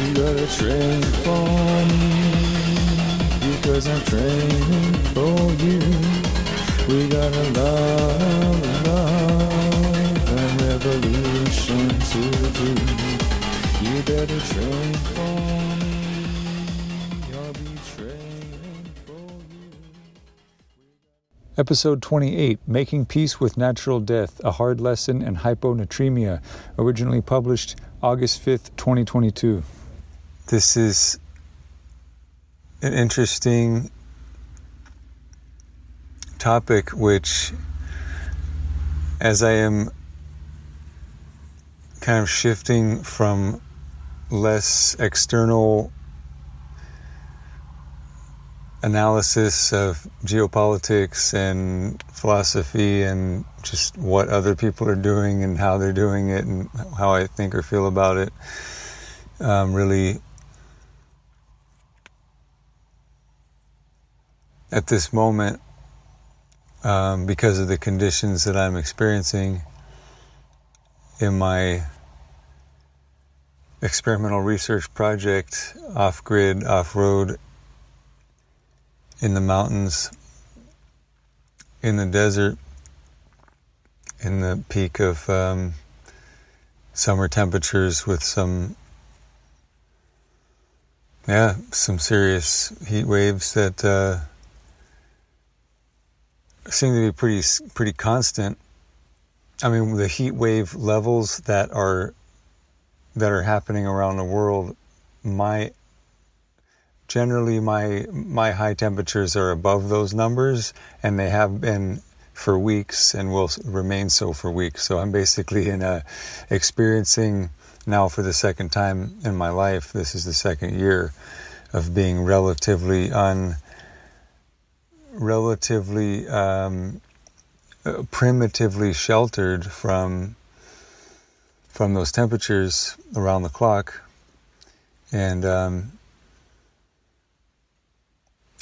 You gotta train for me because I'm training for you. We got a love, and revolution to do. You better train for me. Episode 28 Making Peace with Natural Death A Hard Lesson in Hyponatremia, originally published August 5th, 2022. This is an interesting topic, which, as I am kind of shifting from less external analysis of geopolitics and philosophy and just what other people are doing and how they're doing it and how I think or feel about it. Um, really, at this moment, um, because of the conditions that I'm experiencing in my experimental research project off grid, off road, in the mountains, in the desert, in the peak of um, summer temperatures with some, yeah, some serious heat waves that uh, seem to be pretty pretty constant. I mean, the heat wave levels that are that are happening around the world, my generally my my high temperatures are above those numbers and they have been for weeks and will remain so for weeks so i'm basically in a experiencing now for the second time in my life this is the second year of being relatively un relatively um, primitively sheltered from from those temperatures around the clock and um,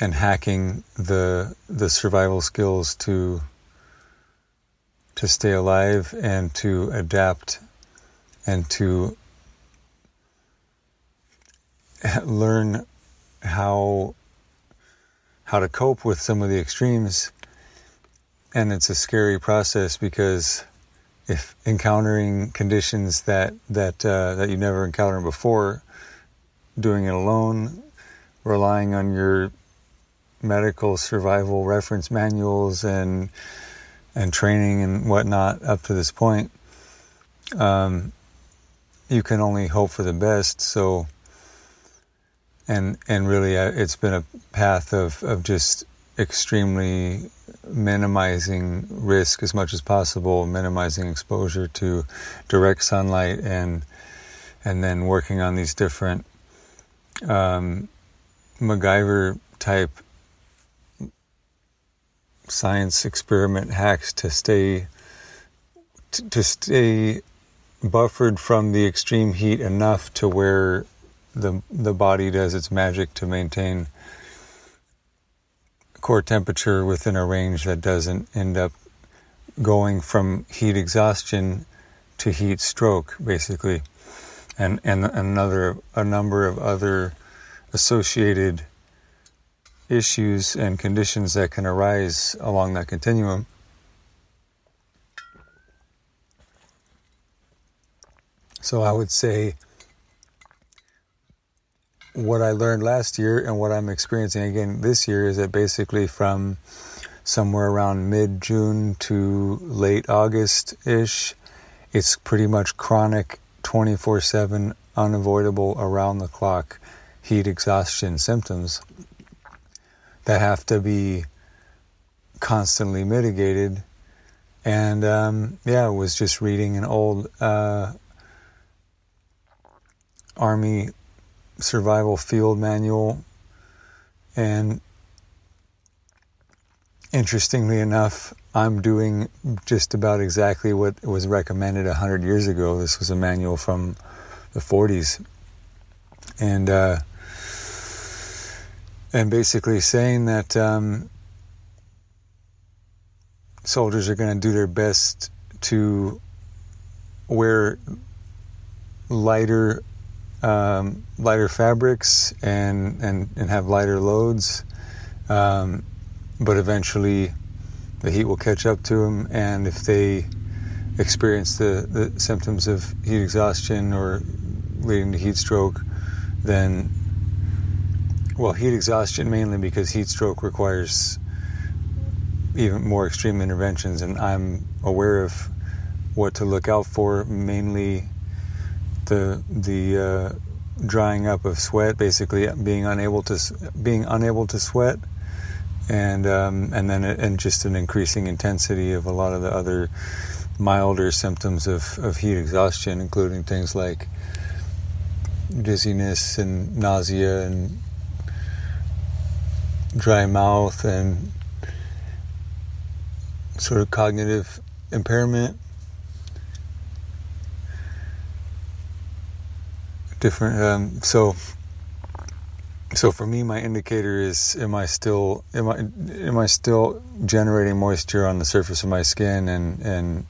and hacking the the survival skills to to stay alive and to adapt and to learn how how to cope with some of the extremes and it's a scary process because if encountering conditions that that uh, that you never encountered before doing it alone relying on your medical survival reference manuals and and training and whatnot up to this point, um, you can only hope for the best. So, and and really, uh, it's been a path of of just extremely minimizing risk as much as possible, minimizing exposure to direct sunlight, and and then working on these different um, MacGyver type science experiment hacks to stay to, to stay buffered from the extreme heat enough to where the the body does its magic to maintain core temperature within a range that doesn't end up going from heat exhaustion to heat stroke basically and and another a number of other associated issues and conditions that can arise along that continuum. So I would say what I learned last year and what I'm experiencing again this year is that basically from somewhere around mid June to late August ish, it's pretty much chronic 24 7 unavoidable around the clock heat exhaustion symptoms that have to be constantly mitigated. And um, yeah, I was just reading an old uh, army survival field manual. And interestingly enough, I'm doing just about exactly what was recommended 100 years ago. This was a manual from the 40s. And, uh, and basically saying that um, soldiers are going to do their best to wear lighter um, lighter fabrics and, and, and have lighter loads. Um, but eventually the heat will catch up to them, and if they experience the, the symptoms of heat exhaustion or leading to heat stroke, then, well, heat exhaustion mainly because heat stroke requires even more extreme interventions, and I'm aware of what to look out for, mainly the the uh, drying up of sweat, basically being unable to being unable to sweat, and um, and then and just an increasing intensity of a lot of the other milder symptoms of, of heat exhaustion, including things like dizziness and nausea and dry mouth and sort of cognitive impairment different. Um, so, so for me, my indicator is: am I still am I am I still generating moisture on the surface of my skin and and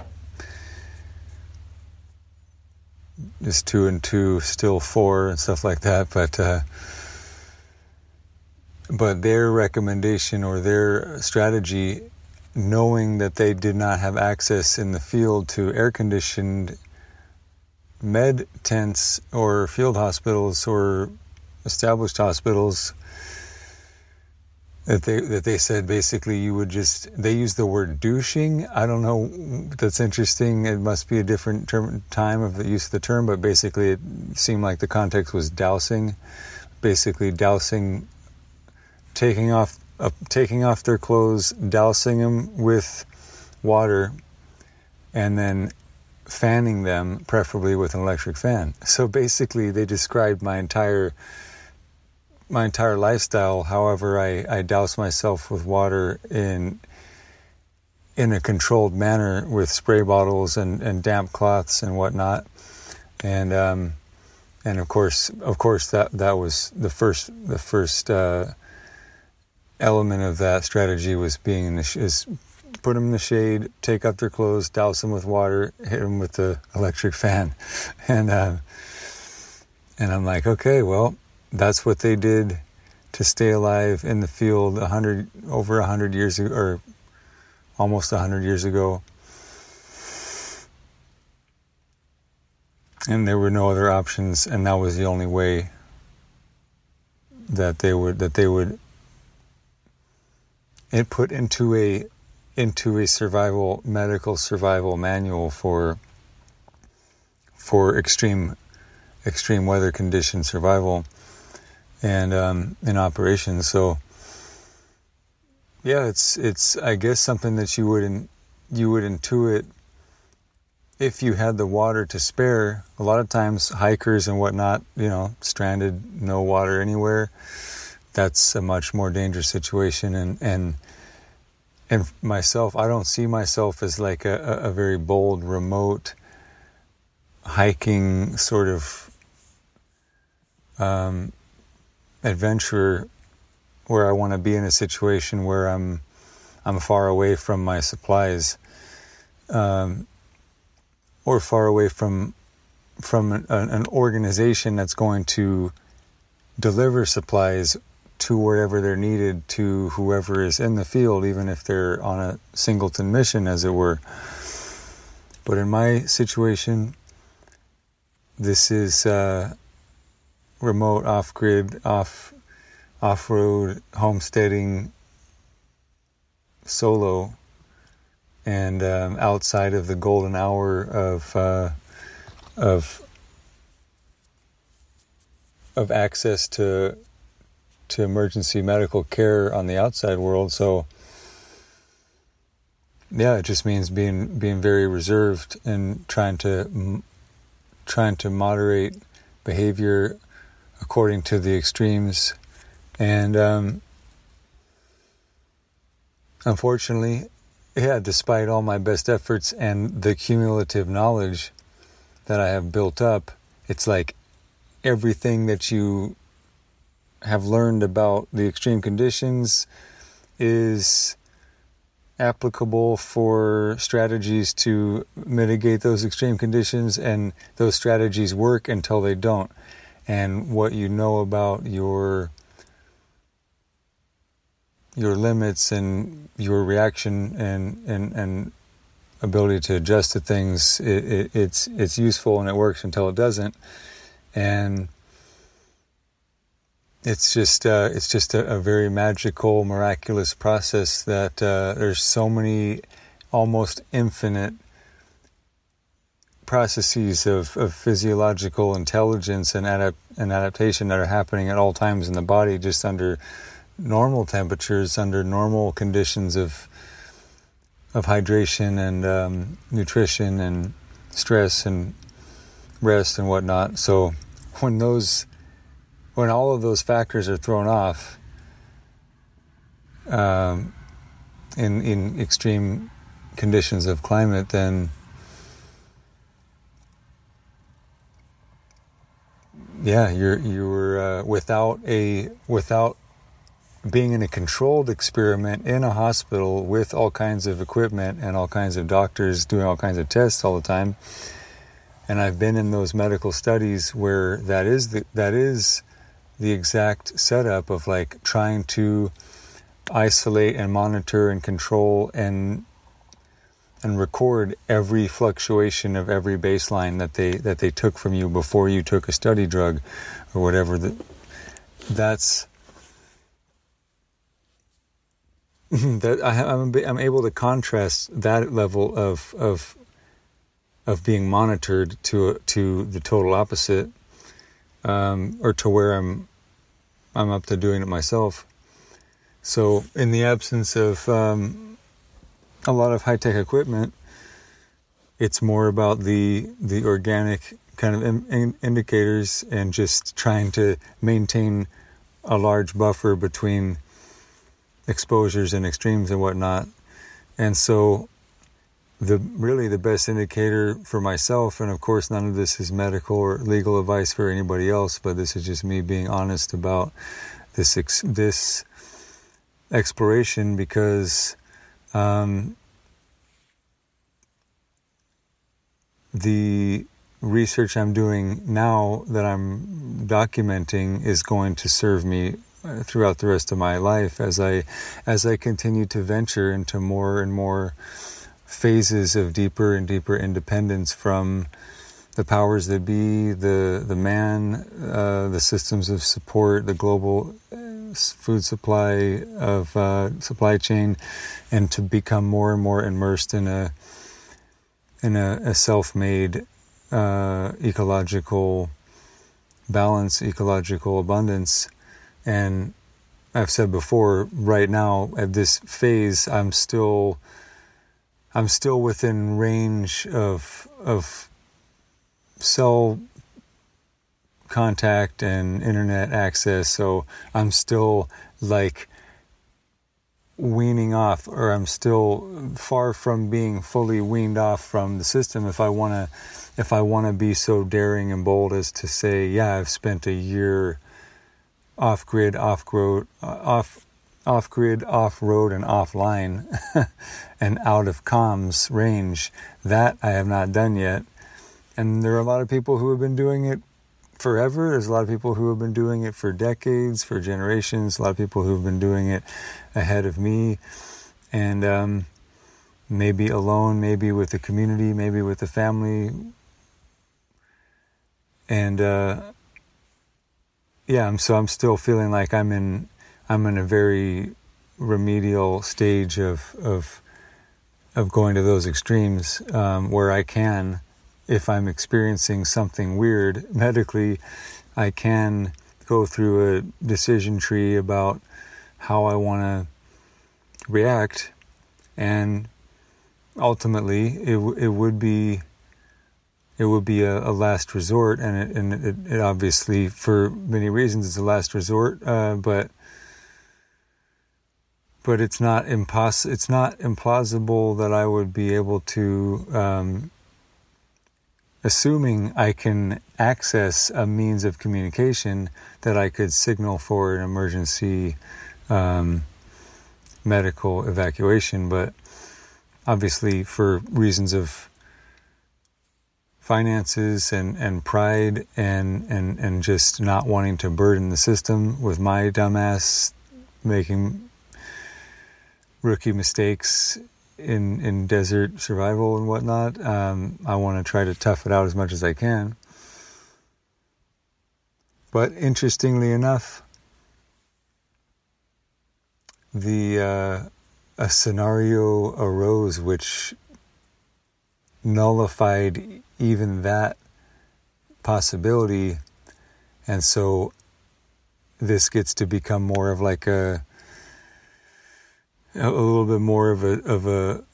is two and two still four and stuff like that, but. Uh, but their recommendation or their strategy, knowing that they did not have access in the field to air conditioned med tents or field hospitals or established hospitals that they that they said basically you would just they use the word douching. I don't know. That's interesting. It must be a different term, time of the use of the term, but basically it seemed like the context was dousing, basically dousing, taking off uh, taking off their clothes, dousing them with water, and then fanning them, preferably with an electric fan. So basically, they described my entire my entire lifestyle. However, I, I douse myself with water in in a controlled manner with spray bottles and, and damp cloths and whatnot. And um, and of course, of course, that that was the first the first uh, element of that strategy was being is put them in the shade, take up their clothes, douse them with water, hit them with the electric fan, and uh, and I'm like, okay, well, that's what they did to stay alive in the field a hundred over a hundred years ago, or almost a hundred years ago. And there were no other options, and that was the only way that they would that they would it put into a into a survival medical survival manual for for extreme extreme weather condition survival and um, in operations. So yeah, it's it's I guess something that you wouldn't you would intuit if you had the water to spare. A lot of times, hikers and whatnot, you know, stranded, no water anywhere. That's a much more dangerous situation, and and and myself, I don't see myself as like a, a very bold, remote, hiking sort of um, adventurer where I want to be in a situation where I'm I'm far away from my supplies, um, or far away from from an, an organization that's going to deliver supplies to wherever they're needed to whoever is in the field, even if they're on a singleton mission, as it were. But in my situation, this is uh, remote, off-grid, off off-road homesteading solo, and um, outside of the golden hour of uh, of of access to to emergency medical care on the outside world. So, yeah, it just means being being very reserved and trying to trying to moderate behavior according to the extremes. And um, unfortunately, yeah, despite all my best efforts and the cumulative knowledge that I have built up, it's like everything that you have learned about the extreme conditions is applicable for strategies to mitigate those extreme conditions, and those strategies work until they don't. And what you know about your your limits and your reaction and and, and ability to adjust to things, it, it, it's it's useful and it works until it doesn't, and it's just uh, it's just a, a, very magical, miraculous process that uh, there's so many almost infinite processes of, of physiological intelligence and, and adaptation that are happening at all times in the body, just under normal temperatures, under normal conditions of of hydration and um, nutrition and stress and rest and whatnot. So when those when all of those factors are thrown off um, in in extreme conditions of climate, then yeah, you're you're uh, without a without being in a controlled experiment in a hospital with all kinds of equipment and all kinds of doctors doing all kinds of tests all the time. And I've been in those medical studies where that is the, that is the exact setup of like trying to isolate and monitor and control and and record every fluctuation of every baseline that they that they took from you before you took a study drug or whatever the, that's that I, am I'm, I'm able to contrast that level of of of being monitored to to the total opposite um, or to where I'm I'm up to doing it myself. So in the absence of um, a lot of high tech equipment, it's more about the the organic kind of in, in indicators and just trying to maintain a large buffer between exposures and extremes and whatnot. And so the really the best indicator for myself and of course none of this is medical or legal advice for anybody else but this is just me being honest about this ex- this exploration because um, the research I'm doing now that I'm documenting is going to serve me uh, throughout the rest of my life as I as I continue to venture into more and more phases of deeper and deeper independence from the powers that be, the the man, uh, the systems of support, the global uh, food supply of uh, supply chain, and to become more and more immersed in a in a, a self-made uh, ecological balance, ecological abundance, and I've said before, right now at this phase, I'm still I'm still within range of of cell contact and internet access, so I'm still like weaning off or I'm still far from being fully weaned off from the system if I want to if I want to be so daring and bold as to say yeah I've spent a year off grid off road off off grid, off road, and offline and out of comms range. That I have not done yet. And there are a lot of people who have been doing it forever. There's a lot of people who have been doing it for decades, for generations. A lot of people who have been doing it ahead of me. And um, maybe alone, maybe with the community, maybe with the family. And uh, yeah, I'm, so I'm still feeling like I'm in I'm in a very remedial stage of of of going to those extremes um, where I can, if I'm experiencing something weird medically, I can go through a decision tree about how I want to react, and ultimately it it would be it would be a, a last resort, and it, and it, it, obviously, for many reasons, it's a last resort. Uh, but but it's not impos- It's not implausible that I would be able to, um, assuming I can access a means of communication, that I could signal for an emergency um, medical evacuation. But obviously, for reasons of finances and, and pride and, and, and just not wanting to burden the system with my dumbass making rookie mistakes in in desert survival and whatnot. Um, I want to try to tough it out as much as I can. But interestingly enough, the uh, a scenario arose which nullified even that possibility. And so this gets to become more of like a a little bit more of a of a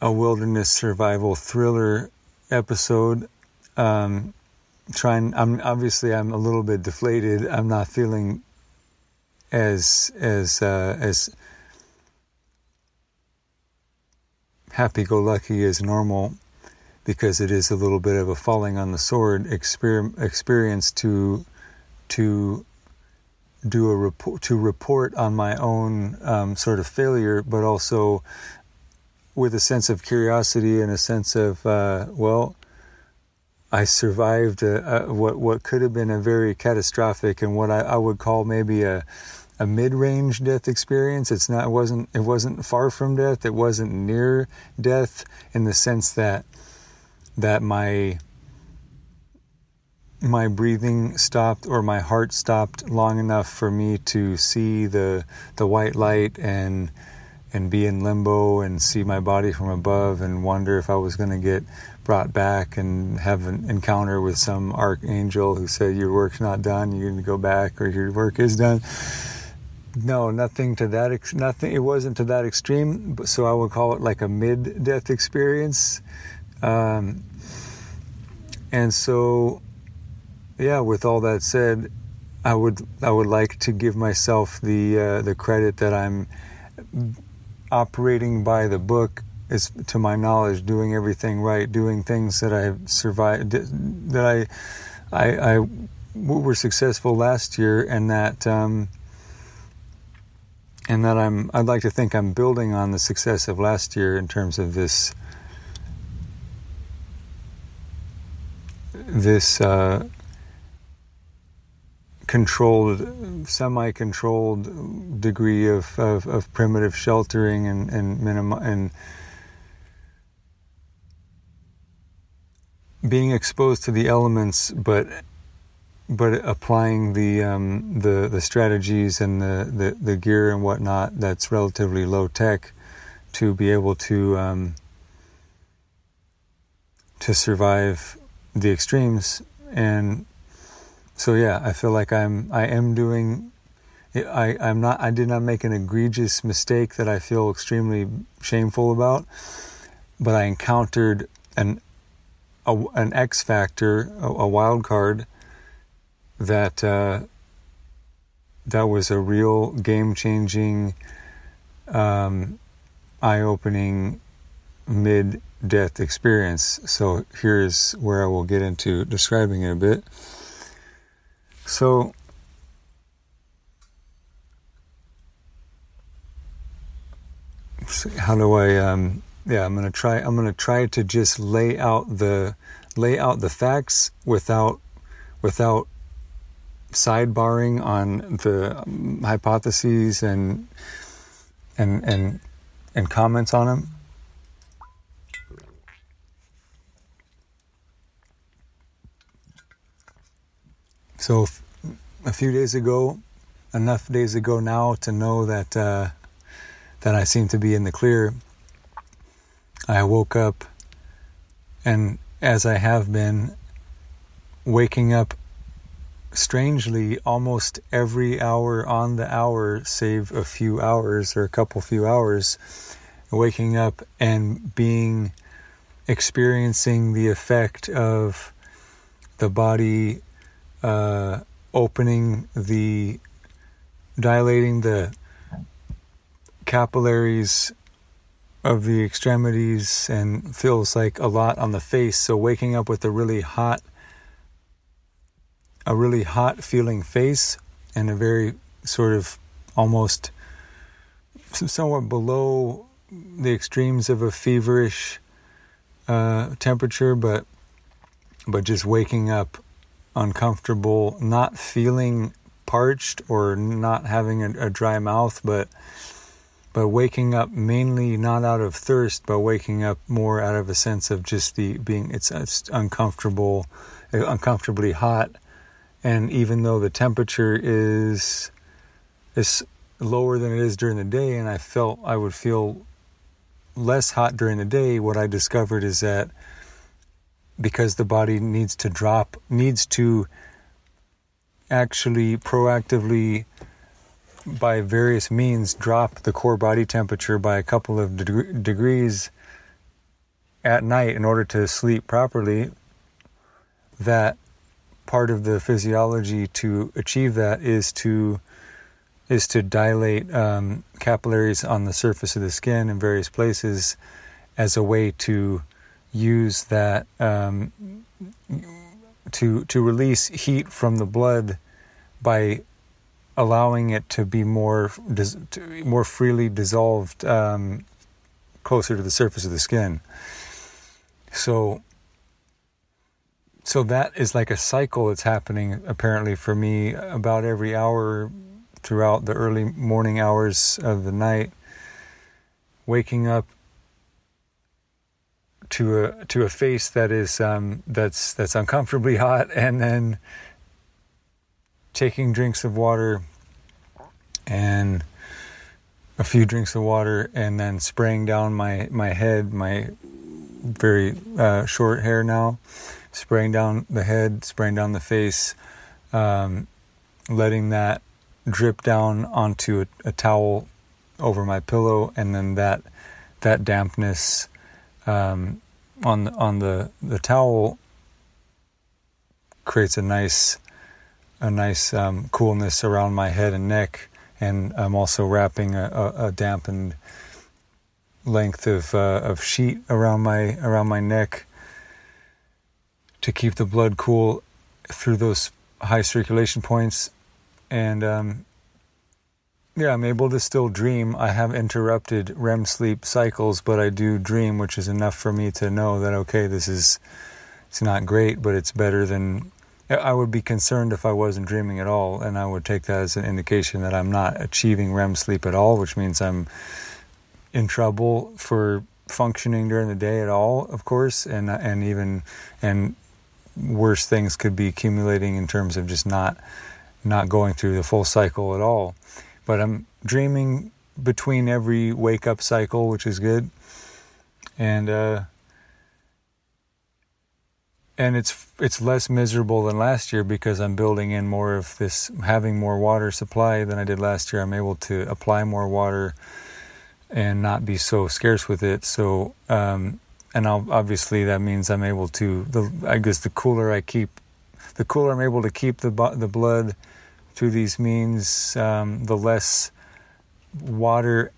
a wilderness survival thriller episode. Um, trying, I'm obviously I'm a little bit deflated. I'm not feeling as as uh, as happy go lucky as normal because it is a little bit of a falling on the sword exper- experience to to do a report to report on my own um, sort of failure, but also with a sense of curiosity and a sense of uh, well, I survived a, a, what what could have been a very catastrophic and what I, I would call maybe a a mid-range death experience. It's not it wasn't it wasn't far from death. It wasn't near death in the sense that that my my breathing stopped or my heart stopped long enough for me to see the the white light and and be in limbo and see my body from above and wonder if I was going to get brought back and have an encounter with some archangel who said your work's not done you're going to go back or your work is done. No nothing to that ex- nothing it wasn't to that extreme so I would call it like a mid death experience. Um, and so, yeah, with all that said, I would I would like to give myself the uh, the credit that I'm operating by the book. Is to my knowledge doing everything right doing things that I survived that I I, I were successful last year and that um, and that I'm I'd like to think I'm building on the success of last year in terms of this this uh, controlled, semi-controlled degree of, of, of, primitive sheltering and and, minima, and being exposed to the elements, but but applying the um, the the strategies and the, the, the gear and whatnot that's relatively low tech to be able to um, to survive the extremes and so yeah i feel like i'm i am doing i i'm not i did not make an egregious mistake that i feel extremely shameful about but i encountered an a, an x factor a, a wild card that uh, that was a real game changing um, eye opening mid death experience. So here's where I will get into describing it a bit. So, how do I? Um, yeah, I'm gonna try. I'm gonna try to just lay out the lay out the facts without without sidebarring on the um, hypotheses and and and and comments on them. So a few days ago, enough days ago now to know that uh, that I seem to be in the clear. I woke up, and as I have been, waking up strangely almost every hour on the hour, save a few hours or a couple few hours, waking up and being experiencing the effect of the body uh, opening the dilating the capillaries of the extremities and feels like a lot on the face. So waking up with a really hot a really hot feeling face and a very sort of almost somewhat below the extremes of a feverish uh, temperature, but but just waking up uncomfortable, not feeling parched or not having a, a dry mouth, but but waking up mainly not out of thirst, but waking up more out of a sense of just the being it's, it's uncomfortable, uh, uncomfortably hot, and even though the temperature is is lower than it is during the day, and I felt I would feel less hot during the day, what I discovered is that because the body needs to drop, needs to actually proactively, by various means, drop the core body temperature by a couple of de- degrees at night in order to sleep properly, that part of the physiology to achieve that is to is to dilate um, capillaries on the surface of the skin in various places as a way to use that um, to to release heat from the blood by allowing it to be more more freely dissolved um, closer to the surface of the skin. So so that is like a cycle that's happening apparently for me about every hour throughout the early morning hours of the night, waking up to a to a face that is um, that's that's uncomfortably hot, and then taking drinks of water and a few drinks of water, and then spraying down my my head, my very uh, short hair now, spraying down the head, spraying down the face, um, letting that drip down onto a, a, towel over my pillow, and then that that dampness um, on on the the towel creates a nice a nice um, coolness around my head and neck, and I'm also wrapping a, a, a dampened length of uh, of sheet around my around my neck to keep the blood cool through those high circulation points. And um, yeah, I'm able to still dream. I have interrupted REM sleep cycles, but I do dream, which is enough for me to know that okay, this is it's not great, but it's better than I would be concerned if I wasn't dreaming at all, and I would take that as an indication that I'm not achieving REM sleep at all, which means I'm in trouble for functioning during the day at all, of course, and and even and worse things could be accumulating in terms of just not not going through the full cycle at all. But I'm dreaming between every wake up cycle, which is good. And uh, and it's it's less miserable than last year because I'm building in more of this, having more water supply than I did last year. I'm able to apply more water and not be so scarce with it. So, um, and I'll, obviously that means I'm able to. The, I guess the cooler I keep, the cooler I'm able to keep the the blood through these means, um, the less water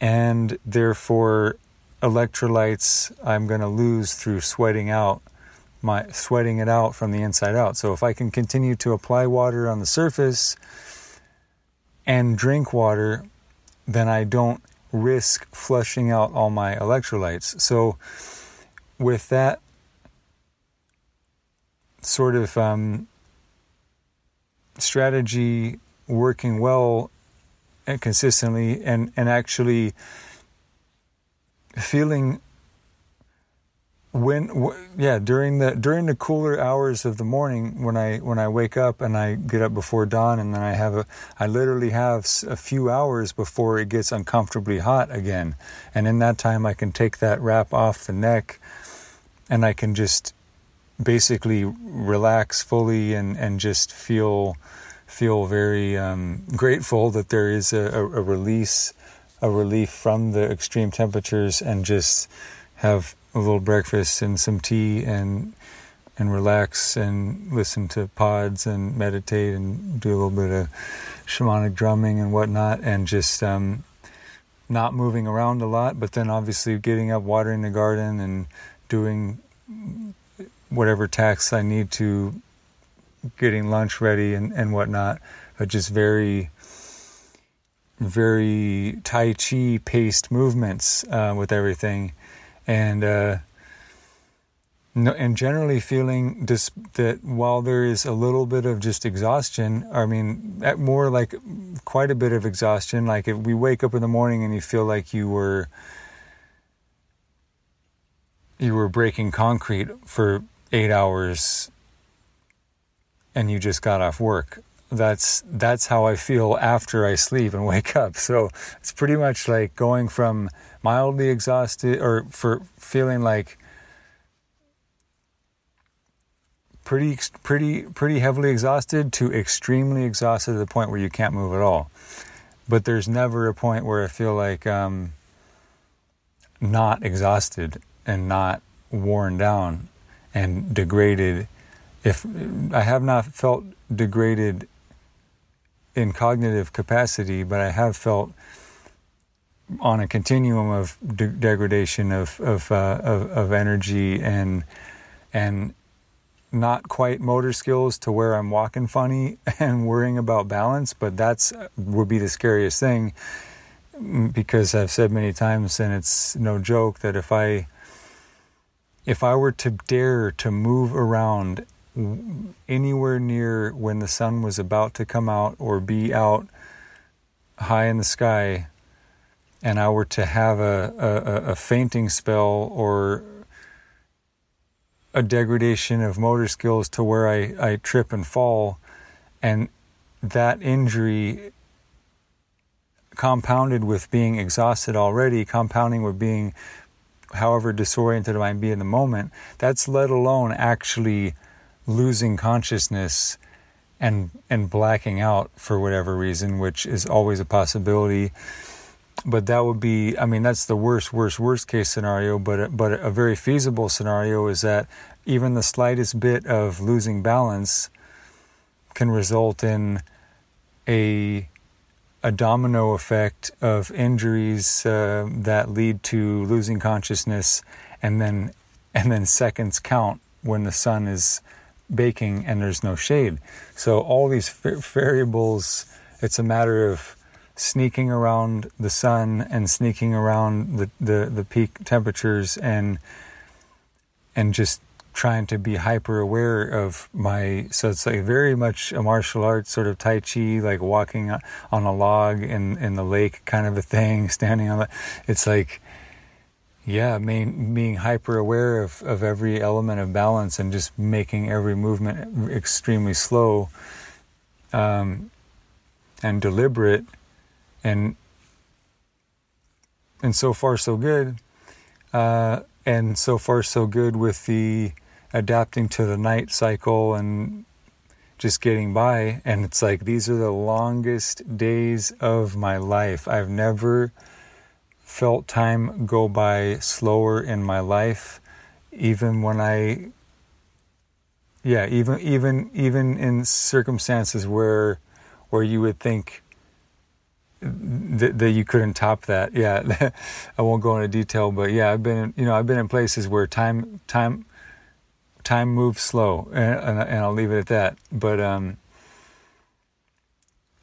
and therefore electrolytes I'm going to lose through sweating out my sweating it out from the inside out. So if I can continue to apply water on the surface and drink water, then I don't risk flushing out all my electrolytes. So with that sort of um, strategy working well and consistently and, and actually feeling when yeah during the during the cooler hours of the morning when i when i wake up and i get up before dawn and then i have a i literally have a few hours before it gets uncomfortably hot again. And in that time i can take that wrap off the neck and i can just basically relax fully and, and just feel feel very um, grateful that there is a, a, release, a relief from the extreme temperatures, and just have a little breakfast and some tea and and relax and listen to pods and meditate and do a little bit of shamanic drumming and whatnot and just um, not moving around a lot, but then obviously getting up, watering the garden, and doing whatever tasks I need to, getting lunch ready and, and whatnot. But just very, very Tai Chi paced movements uh, with everything. And, uh, no, and generally feeling dis- that while there is a little bit of just exhaustion, I mean, more like quite a bit of exhaustion. Like if we wake up in the morning and you feel like you were you were breaking concrete for eight hours, and you just got off work. That's that's how I feel after I sleep and wake up. So it's pretty much like going from mildly exhausted or for feeling like pretty pretty pretty heavily exhausted to extremely exhausted to the point where you can't move at all. But there's never a point where I feel like um, not exhausted and not worn down and degraded. If I have not felt degraded in cognitive capacity, but I have felt on a continuum of de- degradation of of, uh, of, of energy and and not quite motor skills to where I'm walking funny and worrying about balance, but that's would be the scariest thing because I've said many times and it's no joke that if I if I were to dare to move around anywhere near when the sun was about to come out or be out high in the sky and I were to have a, a, a fainting spell or a degradation of motor skills to where I, I trip and fall. And that injury compounded with being exhausted already, compounding with being however disoriented I might be in the moment, that's let alone actually losing consciousness and and blacking out for whatever reason, which is always a possibility. But that would be i mean that's the worst worst worst case scenario. But but a very feasible scenario is that even the slightest bit of losing balance can result in a a domino effect of injuries uh, that lead to losing consciousness and then and then seconds count when the sun is baking and there's no shade. So all these variables it's a matter of sneaking around the sun and sneaking around the, the, the peak temperatures and and just trying to be hyper aware of my so it's like very much a martial arts sort of tai chi like walking on a log in in the lake kind of a thing standing on the it's like yeah main, being hyper aware of of every element of balance and just making every movement extremely slow um, and deliberate and and so far so good. Uh, and so far so good with the adapting to the night cycle and just getting by. And it's like these are the longest days of my life. I've never felt time go by slower in my life. Even when i yeah even even even in circumstances where where you would think that, that you couldn't top that. Yeah, I won't go into detail, but yeah, I've been you know I've been in places where time time time moves slow, and, and, I'll leave it at that. But um,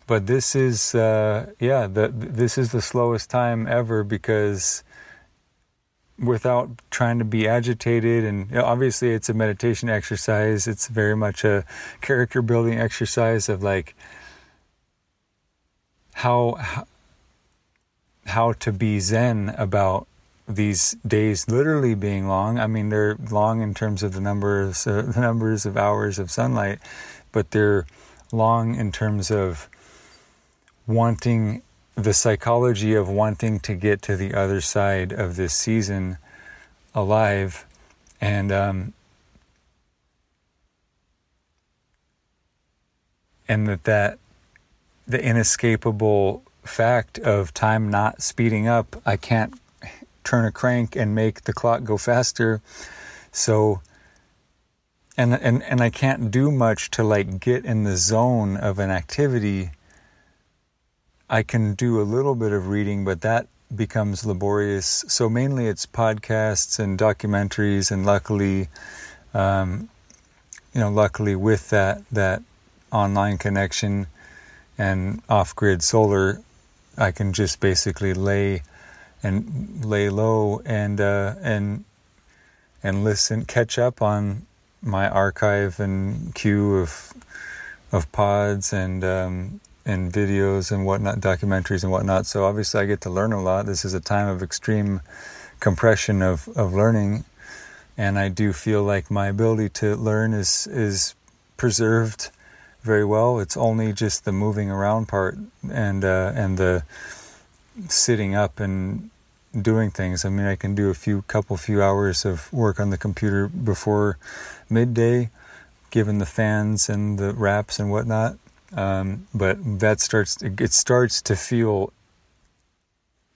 but this is uh, yeah the this is the slowest time ever because without trying to be agitated and obviously it's a meditation exercise it's very much a character building exercise of like how how to be zen about these days literally being long. I mean, they're long in terms of the numbers uh, the numbers of hours of sunlight, but they're long in terms of wanting the psychology of wanting to get to the other side of this season alive and um, and that that the inescapable fact of time not speeding up. I can't turn a crank and make the clock go faster. So and and and I can't do much to like get in the zone of an activity. I can do a little bit of reading, but that becomes laborious. So mainly it's podcasts and documentaries, and luckily, um, you know, luckily with that that online connection and off-grid solar, I can just basically lay and lay low and uh, and and listen, catch up on my archive and queue of of pods and um, and videos and whatnot, documentaries and whatnot. So obviously, I get to learn a lot. This is a time of extreme compression of of learning, and I do feel like my ability to learn is is preserved very well. It's only just the moving around part and uh, and the sitting up and doing things. I mean, I can do a few couple few hours of work on the computer before midday, given the fans and the wraps and whatnot. Um, but that starts it starts to feel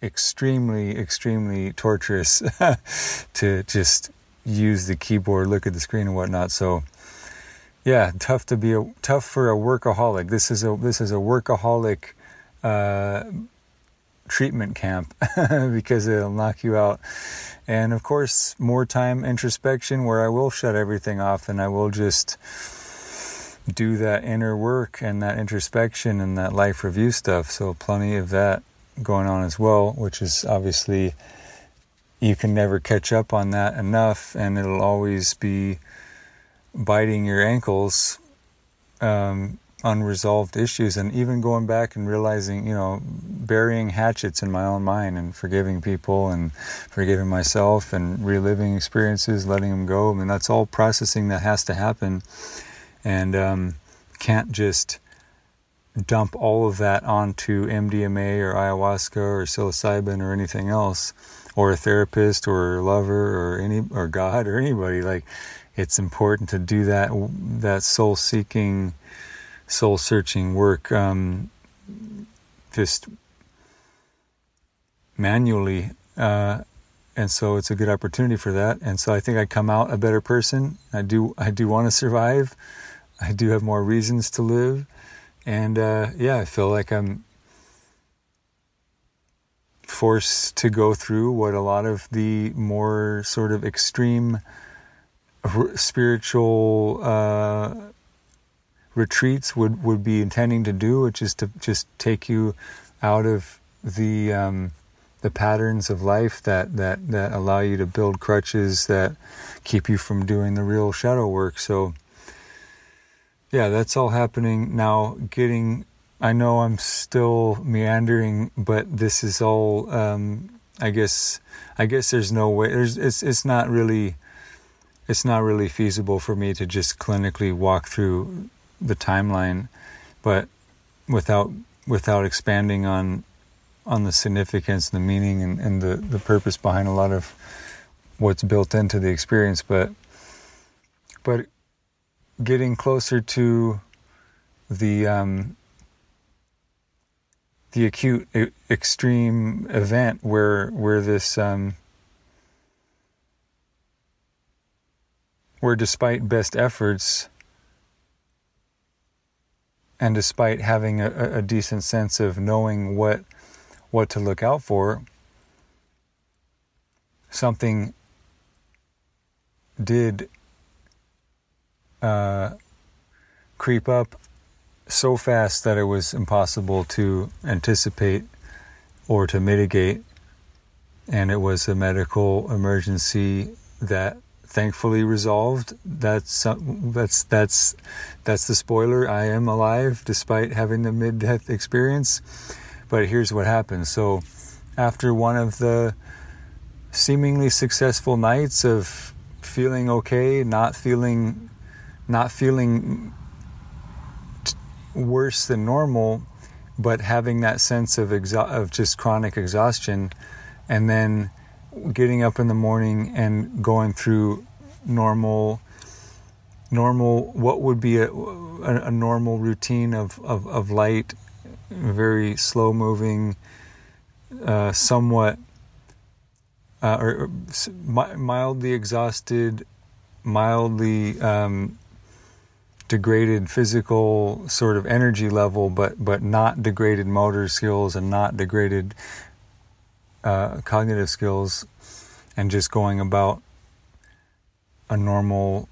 extremely extremely torturous to just use the keyboard, look at the screen and whatnot. So yeah, tough to be a tough for a workaholic. This is a this is a workaholic. Uh, treatment camp because it'll knock you out. And of course, more time introspection where I will shut everything off and I will just do that inner work and that introspection and that life review stuff. So, plenty of that going on as well, which is obviously you can never catch up on that enough, and it'll always be biting your ankles. Um, unresolved issues and even going back and realizing you know burying hatchets in my own mind and forgiving people and forgiving myself and reliving experiences letting them go. I mean that's all processing that has to happen. And um, can't just dump all of that onto mdma or ayahuasca or psilocybin or anything else or a therapist or a lover or any or god or anybody. Like it's important to do that that soul seeking soul searching work um, just manually. Uh, and so it's a good opportunity for that. And so I think I come out a better person. I do. I do want to survive. I do have more reasons to live. And uh, yeah, I feel like I'm forced to go through what a lot of the more sort of extreme spiritual uh, retreats would, would be intending to do, which is to just take you out of the um, the patterns of life that, that, that allow you to build crutches that keep you from doing the real shadow work. So, yeah, that's all happening now. Getting, I know I'm still meandering, but this is all. Um, I guess, I guess there's no way. There's, it's, it's not really, it's not really feasible for me to just clinically walk through the timeline, but without without expanding on on the significance, the meaning, and, and the, the purpose behind a lot of what's built into the experience. But but getting closer to the um, the acute extreme event where where this um, where despite best efforts and despite having a, a decent sense of knowing what what to look out for, something did uh, creep up so fast that it was impossible to anticipate or to mitigate. And it was a medical emergency that thankfully resolved. That's that's that's that's the spoiler. I am alive despite having the mid-death experience. But here's what happened. So after one of the seemingly successful nights of feeling okay, not feeling not feeling worse than normal, but having that sense of exo- of just chronic exhaustion and then getting up in the morning and going through normal normal what would be a, a, a normal routine of, of, of, light very slow moving uh, somewhat uh, or, or mi- mildly exhausted, mildly um, degraded physical sort of energy level, but but not degraded motor skills and not degraded uh, cognitive skills, and just going about a normal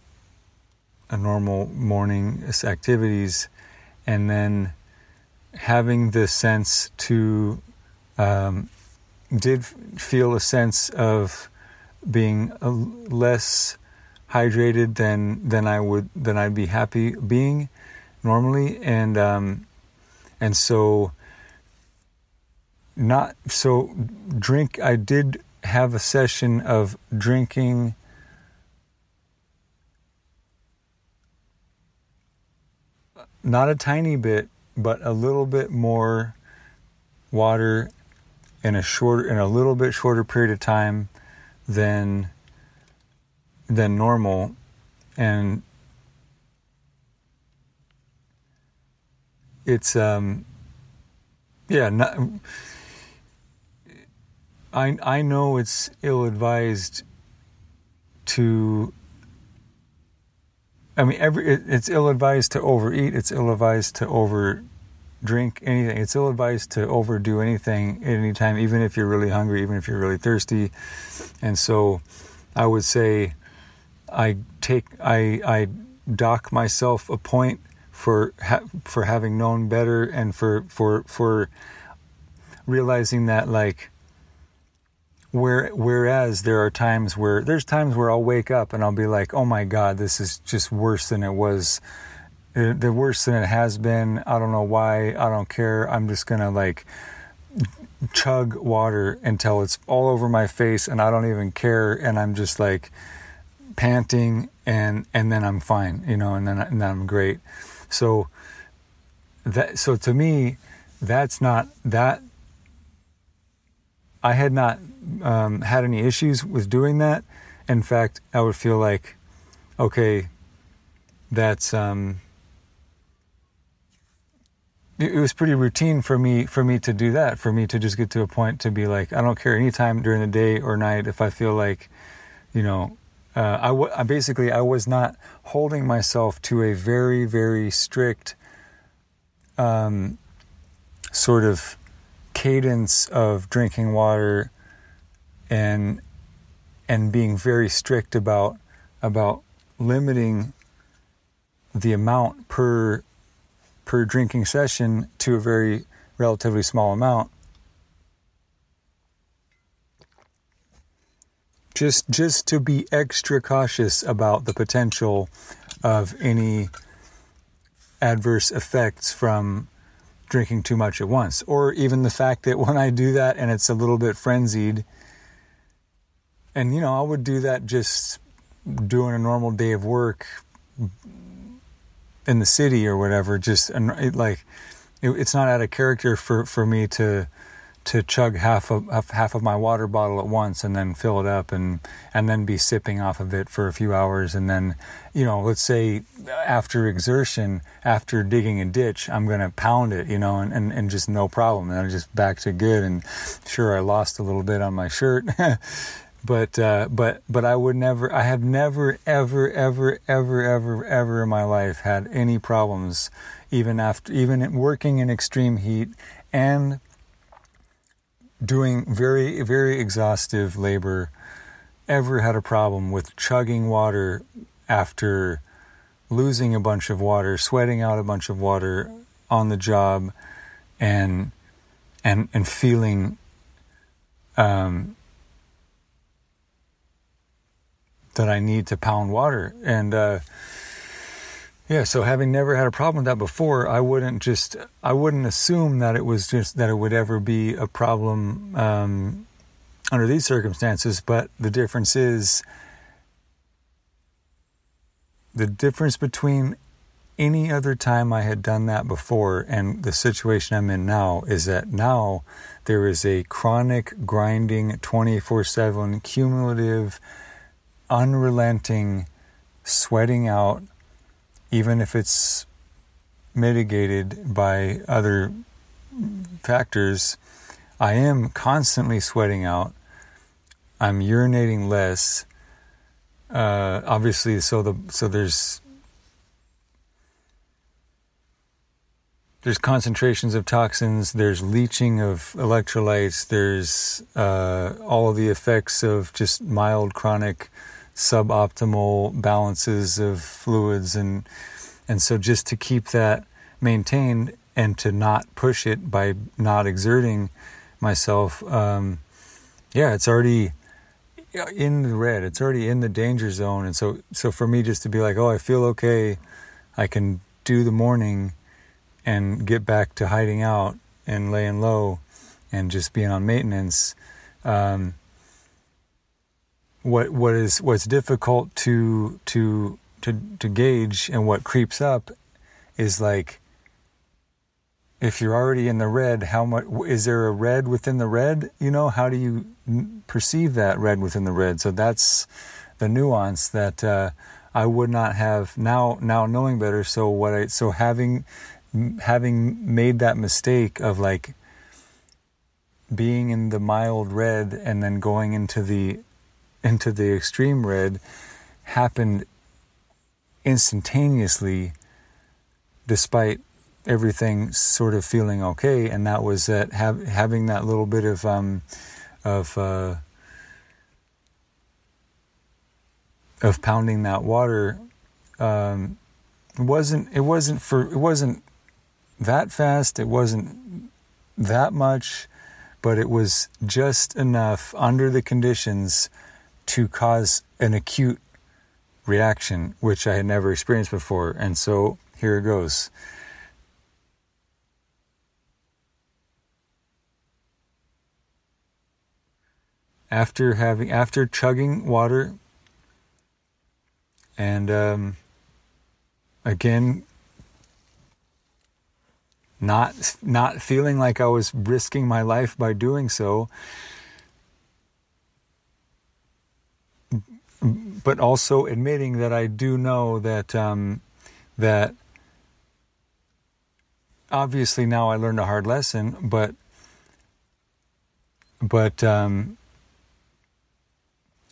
a normal morning's activities, and then having the sense to um, did feel a sense of being less hydrated than than I would than I'd be happy being normally, and um, and so not so drink. I did have a session of drinking. Not a tiny bit, but a little bit more water in a shorter in a little bit shorter period of time than than normal and it's um yeah not, I I know it's ill advised to I mean every it, it's ill advised to overeat it's ill advised to over drink anything it's ill advised to overdo anything at any time even if you're really hungry even if you're really thirsty. And so I would say I take I I dock myself a point for ha- for having known better and for for for realizing that like where whereas there are times where there's times where I'll wake up and I'll be like oh my god this is just worse than it was uh, the worse than it has been I don't know why I don't care I'm just gonna like chug water until it's all over my face and I don't even care and I'm just like panting and and then I'm fine, you know, and then and then I'm great. So that so to me, that's not that. I had not um, had any issues with doing that. In fact, I would feel like, okay, that's um, it was pretty routine for me for me to do that for me to just get to a point to be like I don't care anytime during the day or night if I feel like you know uh, I, w- I basically I was not holding myself to a very very strict um, sort of cadence of drinking water and and being very strict about about limiting the amount per per drinking session to a very relatively small amount. Just just to be extra cautious about the potential of any adverse effects from drinking too much at once or even the fact that when I do that and it's a little bit frenzied and you know I would do that just doing a normal day of work in the city or whatever just it, like it, it's not out of character for for me to to chug half of half of my water bottle at once and then fill it up and and then be sipping off of it for a few hours. And then you know let's say after exertion after digging a ditch I'm to pound it you know and, and and just no problem. And I'm just back to good. And sure I lost a little bit on my shirt but uh, but but I would never I have never ever ever ever ever ever in my life had any problems even after even working in extreme heat and doing very very exhaustive labor ever had a problem with chugging water after losing a bunch of water sweating out a bunch of water on the job and and and feeling um, that I need to pound water. And uh, yeah so having never had a problem with that before I wouldn't just I wouldn't assume that it was just that it would ever be a problem um, under these circumstances but the difference is the difference between any other time I had done that before and the situation I'm in now is that now there is a chronic grinding 24/7 cumulative unrelenting sweating out even if it's mitigated by other factors I am constantly sweating out I'm urinating less. Uh, obviously, so the so there's there's concentrations of toxins, there's leaching of electrolytes, there's uh, all of the effects of just mild chronic suboptimal balances of fluids and and so just to keep that maintained and to not push it by not exerting myself um, yeah it's already in the red. It's already in the danger zone. And so so for me just to be like oh i feel okay. I can do the morning and get back to hiding out and laying low and just being on maintenance um, what what is what's difficult to to to to gauge and what creeps up is like if you're already in the red how much is there a red within the red? You know how do you perceive that red within the red? So that's the nuance that uh, I would not have now now knowing better. So what I so having having made that mistake of like being in the mild red and then going into the into the extreme red happened instantaneously despite everything sort of feeling okay and that was that have, having that little bit of um, of uh, of pounding that water um, it wasn't it wasn't for it wasn't that fast it wasn't that much but it was just enough under the conditions to cause an acute reaction, which I had never experienced before. And so here it goes. After having, after chugging water, and um, again, not not feeling like I was risking my life by doing so, but also admitting that I do know that um, that obviously now I learned a hard lesson, but but um,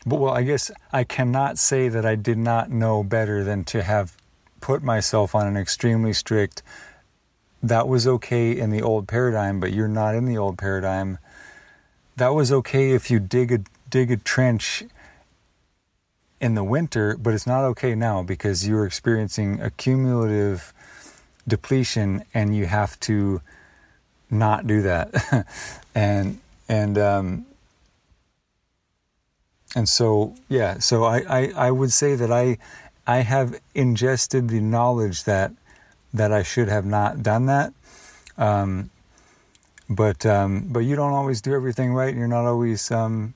but well, I guess I cannot say that I did not know better than to have put myself on an extremely strict. That was okay in the old paradigm, but you're not in the old paradigm. That was okay if you dig a dig a trench in the winter, but it's not okay now because you're experiencing a cumulative depletion and you have to not do that. and and um and so yeah, so I, I, I would say that I I have ingested the knowledge that that I should have not done that. Um, but um, but you don't always do everything right. You're not always um,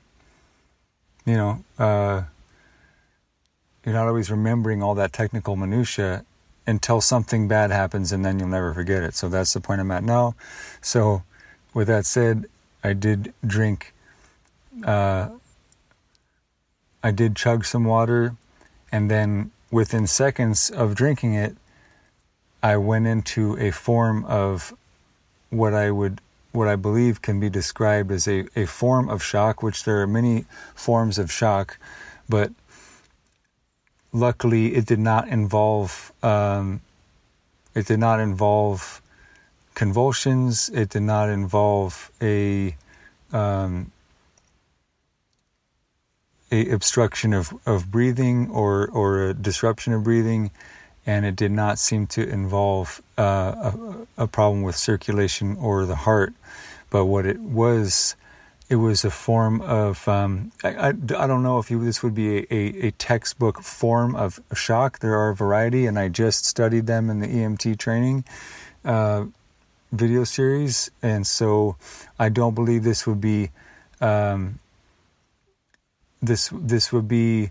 you know uh, you're not always remembering all that technical minutia until something bad happens and then you'll never forget it. So that's the point I'm at now. So with that said, I did drink uh, I did chug some water and then within seconds of drinking it I went into a form of what I would what I believe can be described as a, a form of shock, which there are many forms of shock, but luckily it did not involve um, it did not involve convulsions. It did not involve a um, a obstruction of, of breathing or or a disruption of breathing. And it did not seem to involve uh, a, a problem with circulation or the heart. But what it was it was a form of um, I, I, I, don't know if you, this would be a, a, a, textbook form of shock. There are a variety and i just studied them in the emt training uh, video series. And so i don't believe this would be um, this this would be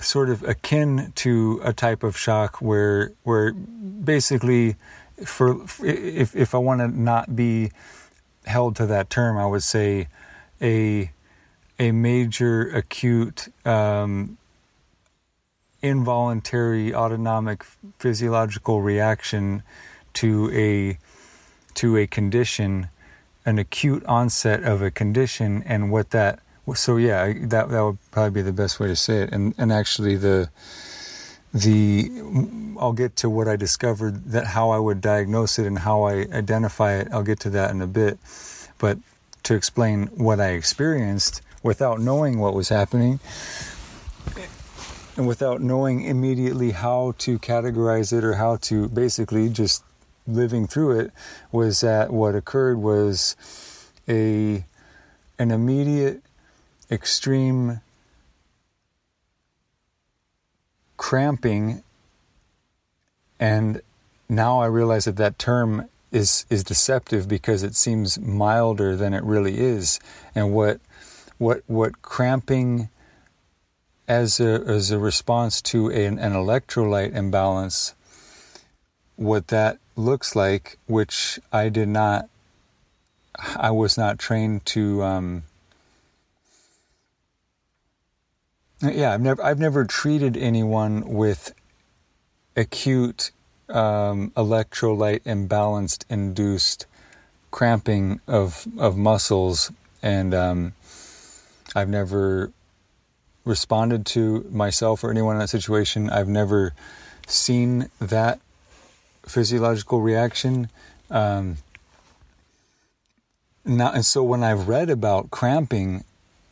sort of akin to a type of shock where where basically for if if i want to not be held to that term, I would say a a major acute um, involuntary autonomic physiological reaction to a to a condition an acute onset of a condition and what that So yeah, that that would probably be the best way to say it. And and actually the the mm, I'll get to what I discovered that how I would diagnose it and how I identify it. I'll get to that in a bit. But to explain what I experienced without knowing what was happening and without knowing immediately how to categorize it or how to basically just living through it was that what occurred was a an immediate extreme cramping and now I realize that that term is is deceptive because it seems milder than it really is. And what what what cramping as a as a response to an, an electrolyte imbalance what that looks like which I did not I was not trained to um, yeah I've never I've never treated anyone with acute um, electrolyte imbalanced induced cramping of of muscles and um, I've never responded to myself or anyone in that situation. I've never seen that physiological reaction um, now and so when I've read about cramping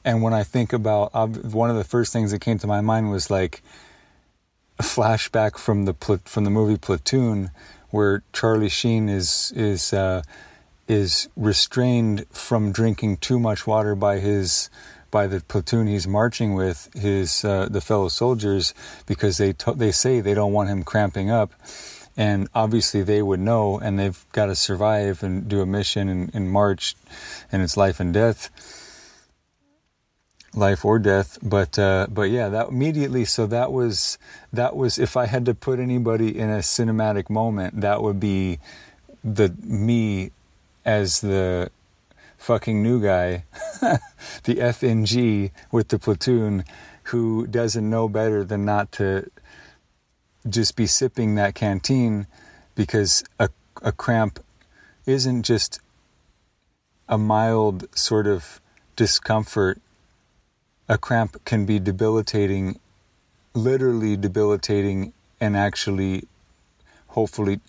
and when I think about one of the first things that came to my mind was like a flashback from the from the movie Platoon where Charlie Sheen is is uh, is restrained from drinking too much water by his by the platoon he's marching with his uh, the fellow soldiers because they they say they don't want him cramping up. And obviously they would know and they've got to survive and do a mission and, and march and it's life and death life or death but uh, but yeah that immediately so that was that was if i had to put anybody in a cinematic moment that would be the me as the fucking new guy the fng with the platoon who doesn't know better than not to just be sipping that canteen because a, a cramp isn't just a mild sort of discomfort. A cramp can be debilitating, literally debilitating, and actually, hopefully,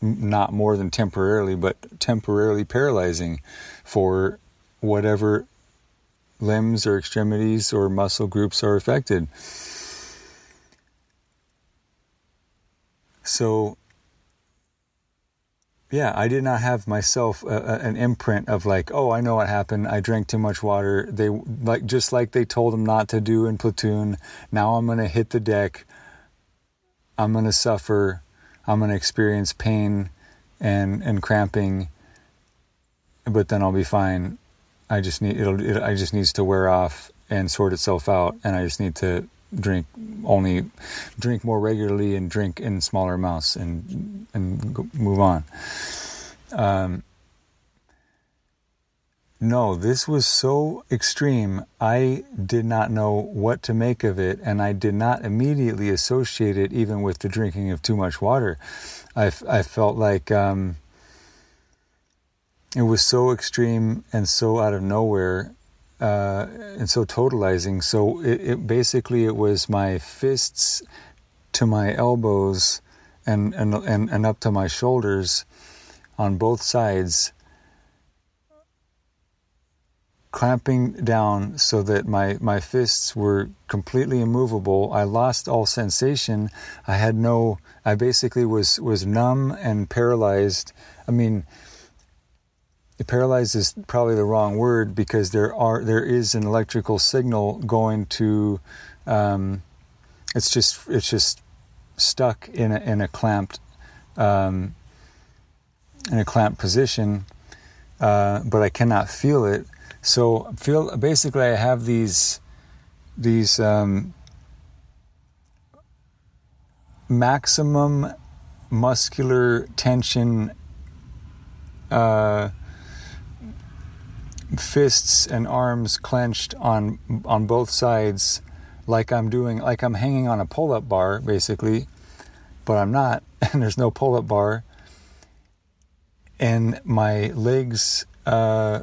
not more than temporarily, but temporarily paralyzing for whatever limbs or extremities or muscle groups are affected. So, yeah, I did not have myself a, a, an imprint of like, oh, I know what happened. I drank too much water. They like just like they told him not to do in platoon. Now I'm gonna hit the deck. I'm gonna suffer. I'm gonna experience pain and and cramping. But then I'll be fine. I just need it'll. It, I just needs to wear off and sort itself out, and I just need to drink only drink more regularly and drink in smaller amounts and and move on. Um, no, this was so extreme. I did not know what to make of it, and I did not immediately associate it even with the drinking of too much water. I, I felt like um, it was so extreme and so out of nowhere uh, and so totalizing. So it, it basically it was my fists to my elbows and, and and and up to my shoulders on both sides, clamping down so that my my fists were completely immovable. I lost all sensation. I had no. I basically was was numb and paralyzed. I mean paralyzed is probably the wrong word because there are there is an electrical signal going to um, it's just it's just stuck in a, in a clamped um, in a clamped position uh, but I cannot feel it. So feel basically I have these these um, maximum muscular tension uh, fists and arms clenched on on both sides like I'm doing like I'm hanging on a pull-up bar basically but I'm not and there's no pull-up bar and my legs uh,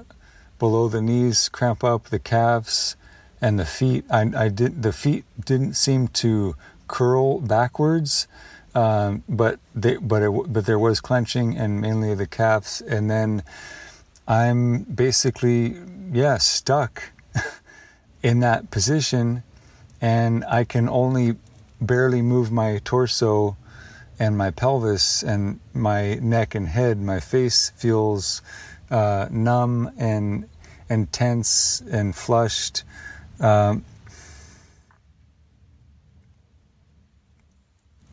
below the knees cramp up, the calves, and the feet. I, I did the feet didn't seem to curl backwards, um, but they, but it, but there was clenching and mainly the calves, and then I'm basically yeah stuck in that position, and I can only barely move my torso and my pelvis and my neck and head. My face feels uh, numb and and tense and flushed. Um,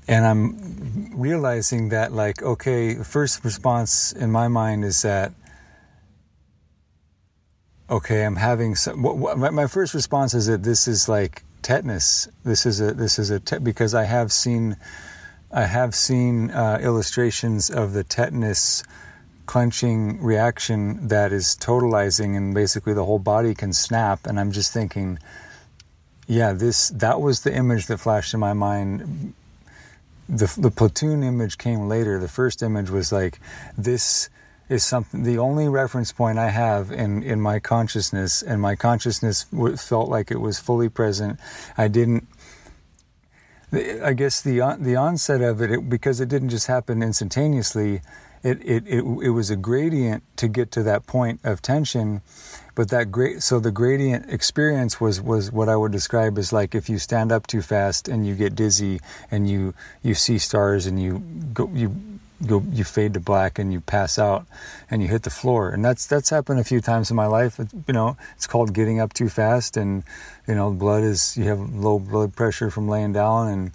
and I'm realizing that, like, okay, the first response in my mind is that, okay, I'm having some. What, what, my, first response is that this is like tetanus. This is a this is a te- because I have seen, I have seen uh, illustrations of the tetanus clenching reaction that is totalizing and basically the whole body can snap and i'm just thinking yeah this that was the image that flashed in my mind the, the platoon image came later the first image was like this is something the only reference point i have in in my consciousness and my consciousness felt like it was fully present. I didn't I guess the uh, the onset of it, it because it didn't just happen instantaneously it, it, it, it was a gradient to get to that point of tension but that great so the gradient experience was was what i would describe as like if you stand up too fast and you get dizzy and you you see stars and you go you go you fade to black and you pass out and you hit the floor and that's that's happened a few times in my life you know it's called getting up too fast and you know blood is you have low blood pressure from laying down and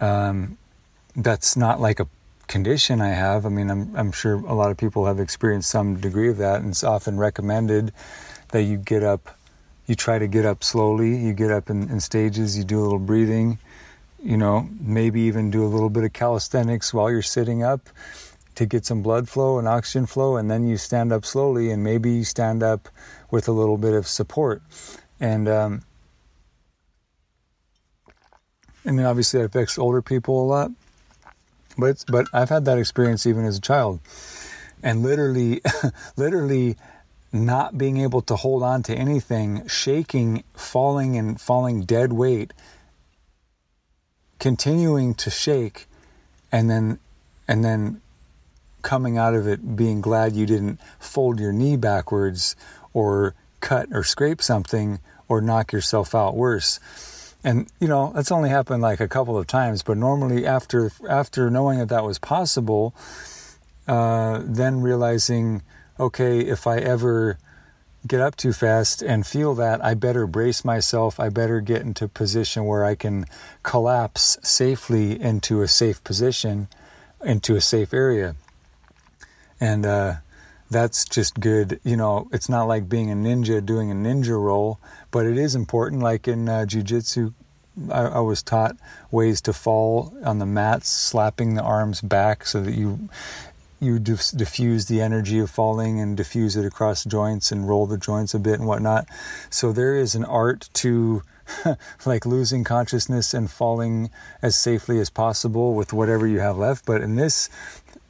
um, that's not like a condition I have. I mean, I'm, I'm sure a lot of people have experienced some degree of that, and it's often recommended that you get up, you try to get up slowly, you get up in, in stages, you do a little breathing, you know, maybe even do a little bit of calisthenics while you're sitting up to get some blood flow and oxygen flow, and then you stand up slowly, and maybe you stand up with a little bit of support. And, um, I mean, obviously, that affects older people a lot but but I've had that experience even as a child, and literally, literally, not being able to hold on to anything, shaking, falling, and falling dead weight, continuing to shake, and then and then coming out of it being glad you didn't fold your knee backwards or cut or scrape something or knock yourself out worse. And you know that's only happened like a couple of times but normally after after knowing that that was possible uh, then realizing okay if i ever get up too fast and feel that i better brace myself i better get into a position where i can collapse safely into a safe position into a safe area and uh, that's just good. You know, it's not like being a ninja doing a ninja roll, but it is important. Like in uh, jujitsu, I, I was taught ways to fall on the mats, slapping the arms back so that you you dif- diffuse the energy of falling and diffuse it across joints and roll the joints a bit and whatnot. So there is an art to like losing consciousness and falling as safely as possible with whatever you have left. But in this,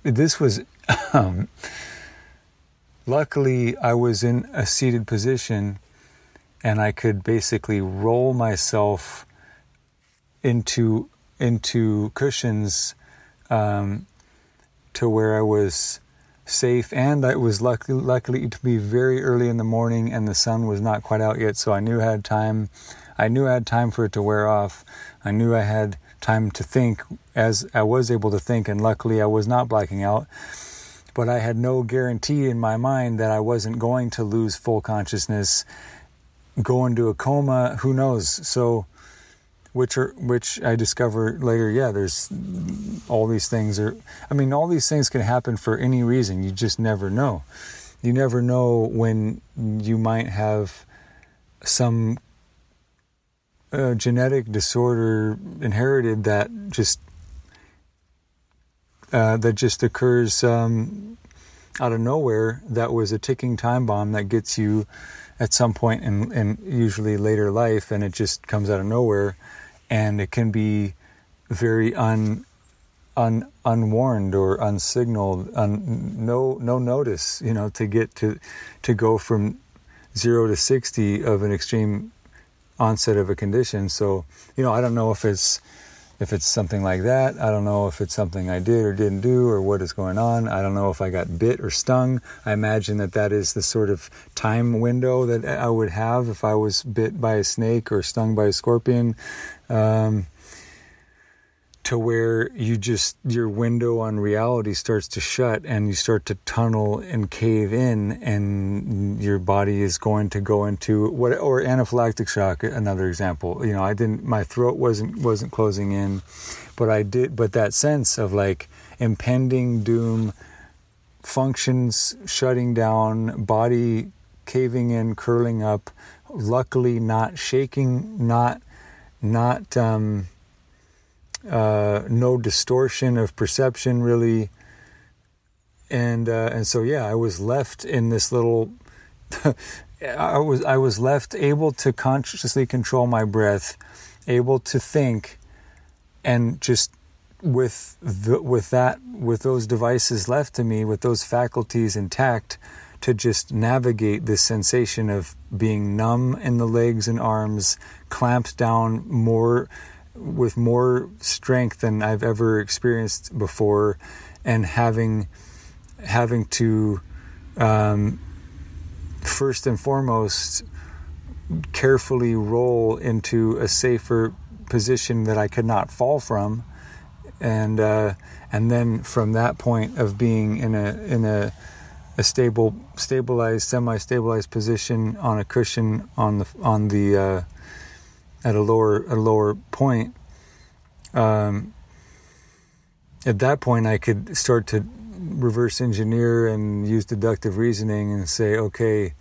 this was. Um, Luckily, I was in a seated position and I could basically roll myself into into cushions um, to where I was safe, and I was lucky, luckily to be very early in the morning, and the sun was not quite out yet, so I knew I had time. I knew I had time for it to wear off. I knew I had time to think, as I was able to think, and luckily I was not blacking out but I had no guarantee in my mind that I wasn't going to lose full consciousness, go into a coma, who knows? So, which are which I discover later, yeah, there's all these things are I mean, all these things can happen for any reason. You just never know. You never know when you might have some uh, genetic disorder inherited that just uh, that just occurs um, out of nowhere that was a ticking time bomb that gets you at some point in, in usually later life and it just comes out of nowhere and it can be very un un, unwarned or unsignaled, un, no no notice, you know, to get to to go from zero to sixty of an extreme onset of a condition. So you know, I don't know if it's if it's something like that. I don't know if it's something I did or didn't do or what is going on. I don't know if I got bit or stung. I imagine that that is the sort of time window that I would have if I was bit by a snake or stung by a scorpion. Um, to where you just your window on reality starts to shut and you start to tunnel and cave in and your body is going to go into what or anaphylactic shock another example. You know i didn't my throat wasn't wasn't closing in but i did but that sense of like impending doom functions shutting down body caving in curling up luckily not shaking not not um uh, no distortion of perception really. And uh, and so yeah I was left in this little I was I was left able to consciously control my breath able to think and just with the, with that with those devices left to me with those faculties intact to just navigate this sensation of being numb in the legs and arms clamped down more with more strength than I've ever experienced before, and having having to um, first and foremost carefully roll into a safer position that I could not fall from, and uh, and then from that point of being in a in a a stable, stabilized, semi-stabilized position on a cushion on the on the uh, at a lower a lower point, um, at that point I could start to reverse engineer and use deductive reasoning and say, okay,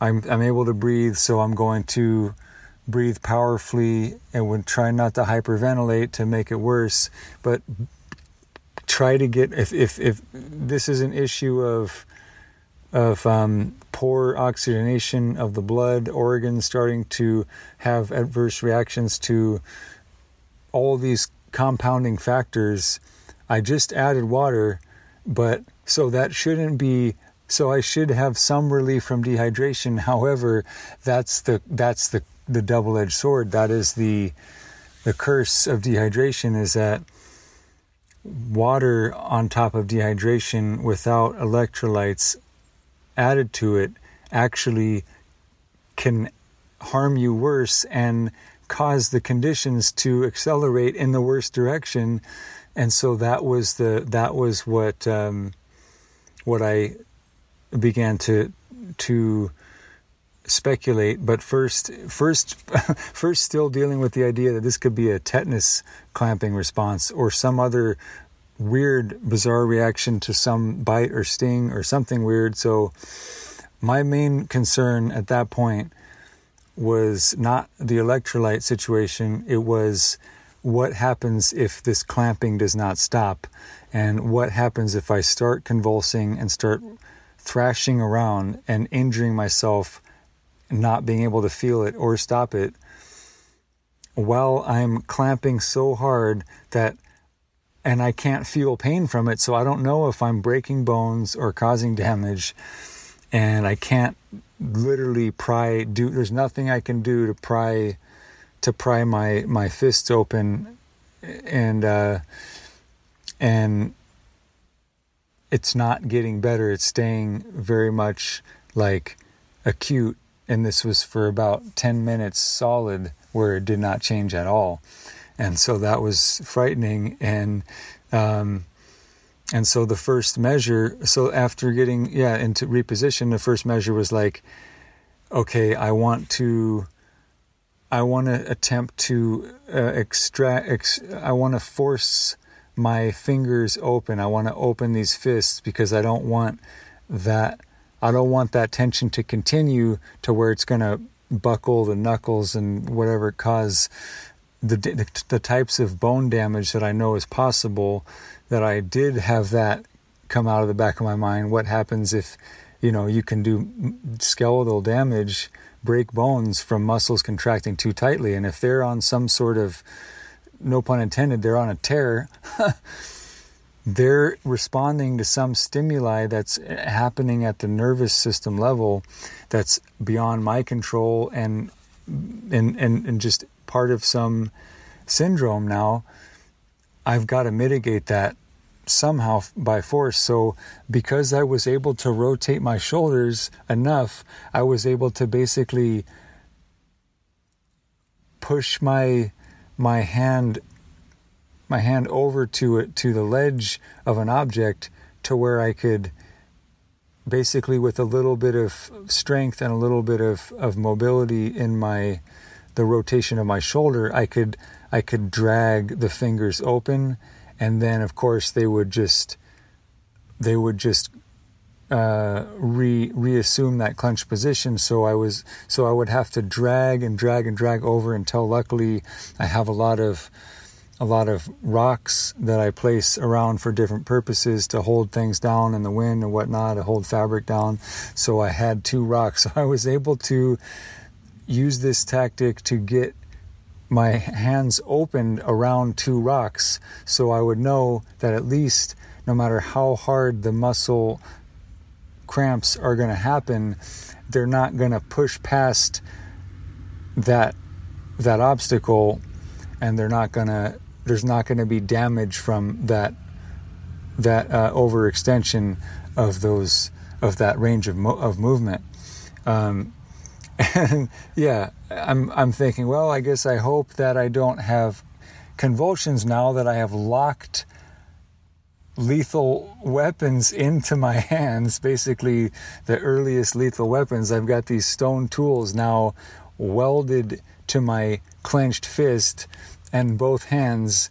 I'm I'm able to breathe, so I'm going to breathe powerfully and would try not to hyperventilate to make it worse, but try to get if if if this is an issue of of um, poor oxygenation of the blood, organs starting to have adverse reactions to all these compounding factors. I just added water, but so that shouldn't be so I should have some relief from dehydration. However, that's the that's the the double-edged sword. That is the the curse of dehydration is that water on top of dehydration without electrolytes added to it actually can harm you worse and cause the conditions to accelerate in the worst direction. And so that was the that was what um, what I began to to speculate but first first first still dealing with the idea that this could be a tetanus clamping response or some other weird, bizarre reaction to some bite or sting or something weird. So, my main concern at that point was not the electrolyte situation, it was what happens if this clamping does not stop, and what happens if I start convulsing and start thrashing around and injuring myself, not being able to feel it or stop it, while I'm clamping so hard that and I can't feel pain from it. So I don't know if I'm breaking bones or causing damage. And I can't literally pry do there's nothing I can do to pry to pry my my fists open and uh and it's not getting better it's staying very much like acute and this was for about 10 minutes solid where it did not change at all. And so that was frightening and um, and so the first measure so after getting yeah into reposition the first measure was like okay i want to i want to attempt to uh, extract ex- i want to force my fingers open. I want to open these fists because i don't want that i don't want that tension to continue to where it's going to buckle the knuckles and whatever cause the, the, the types of bone damage that I know is possible, that I did have that come out of the back of my mind. What happens if, you know, you can do skeletal damage, break bones from muscles contracting too tightly, and if they're on some sort of no pun intended, they're on a tear. they're responding to some stimuli that's happening at the nervous system level that's beyond my control and and and, and just part of some syndrome now. I've got to mitigate that somehow by force. So because i was able to rotate my shoulders enough i was able to basically push my my hand my hand over to it to the ledge of an object to where I could basically with a little bit of strength and a little bit of, of mobility in my the rotation of my shoulder I could I could drag the fingers open and then of course they would just they would just uh, re reassume that clenched position. So I was so I would have to drag and drag and drag over until luckily I have a lot of a lot of rocks that I place around for different purposes to hold things down in the wind and whatnot, to hold fabric down. So I had two rocks. I was able to use this tactic to get my hands opened around two rocks so I would know that at least no matter how hard the muscle cramps are going to happen, they're not going to push past that that obstacle and they're not going to there's not going to be damage from that that uh, overextension of those of that range of mo- of movement. Um, and yeah, I'm I'm thinking, well, I guess I hope that I don't have convulsions now that I have locked lethal weapons into my hands, basically the earliest lethal weapons. I've got these stone tools now welded to my clenched fist and both hands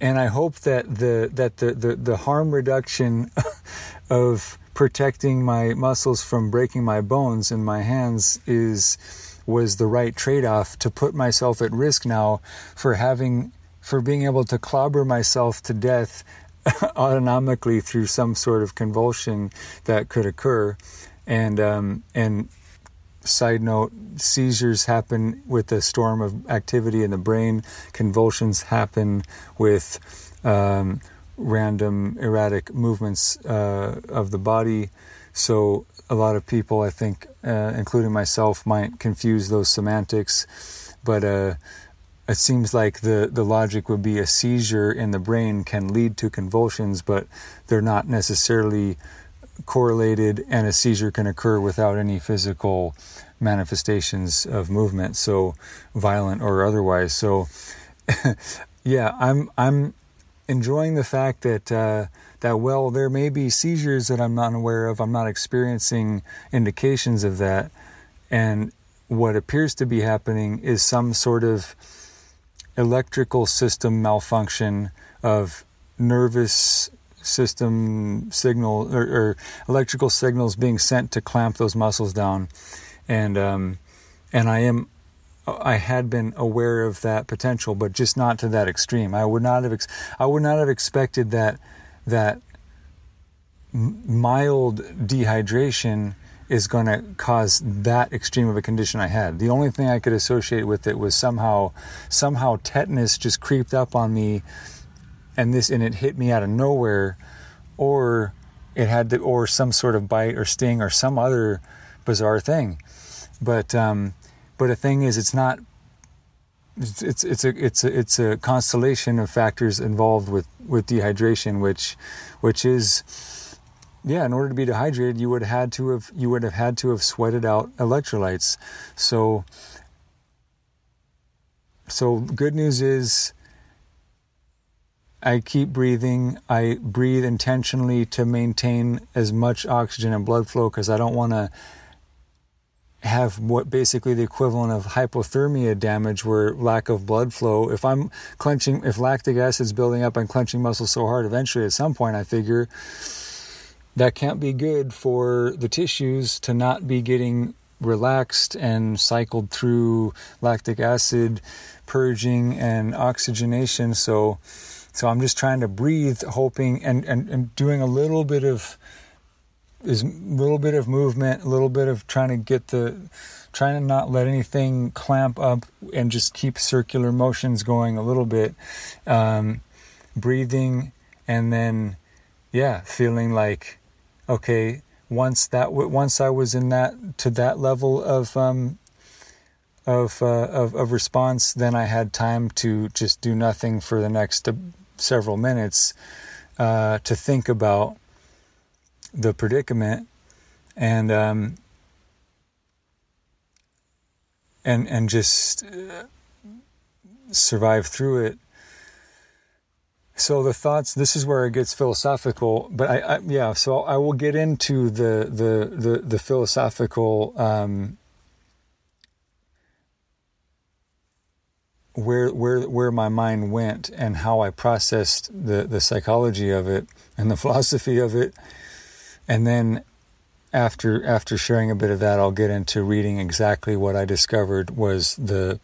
and I hope that the that the, the, the harm reduction of protecting my muscles from breaking my bones in my hands is was the right trade-off to put myself at risk now for having for being able to clobber myself to death autonomically through some sort of convulsion that could occur. And um, and Side note seizures happen with a storm of activity in the brain, convulsions happen with um, random erratic movements uh, of the body. So, a lot of people, I think, uh, including myself, might confuse those semantics, but uh, it seems like the, the logic would be a seizure in the brain can lead to convulsions, but they're not necessarily correlated and a seizure can occur without any physical manifestations of movement so violent or otherwise. So yeah i'm i'm enjoying the fact that uh, that well there may be seizures that i'm not aware of. I'm not experiencing indications of that. And what appears to be happening is some sort of electrical system malfunction of nervous system signal or, or, electrical signals being sent to clamp those muscles down, and um, and I am I had been aware of that potential, but just not to that extreme. I would not have ex- I would not have expected that that mild dehydration is going to cause that extreme of a condition I had. The only thing I could associate with it was somehow somehow tetanus just creeped up on me and this and it hit me out of nowhere or it had to or some sort of bite or sting or some other bizarre thing. But um but the thing is it's not it's it's, it's a it's a it's a constellation of factors involved with with dehydration which which is yeah in order to be dehydrated you would have had to have you would have had to have sweated out electrolytes. So so good news is I keep breathing. I breathe intentionally to maintain as much oxygen and blood flow because I don't want to have what basically the equivalent of hypothermia damage where lack of blood flow if i'm clenching if lactic acid is building up and clenching muscles so hard eventually at some point i figure that can't be good for the tissues to not be getting relaxed and cycled through lactic acid purging and oxygenation so so I'm just trying to breathe, hoping and, and, and doing a little bit of is a little bit of movement, a little bit of trying to get the trying to not let anything clamp up and just keep circular motions going a little bit. Um, breathing and then yeah, feeling like okay, once that once I was in that to that level of um, of, uh, of of response, then I had time to just do nothing for the next uh, several minutes uh, to think about the predicament and um, and and just uh, survive through it. So the thoughts. This is where it gets philosophical, but I, I yeah. So I will get into the the the, the philosophical. Um, where where where my mind went and how I processed the the psychology of it and the philosophy of it. And then after after sharing a bit of that, I'll get into reading exactly what I discovered was the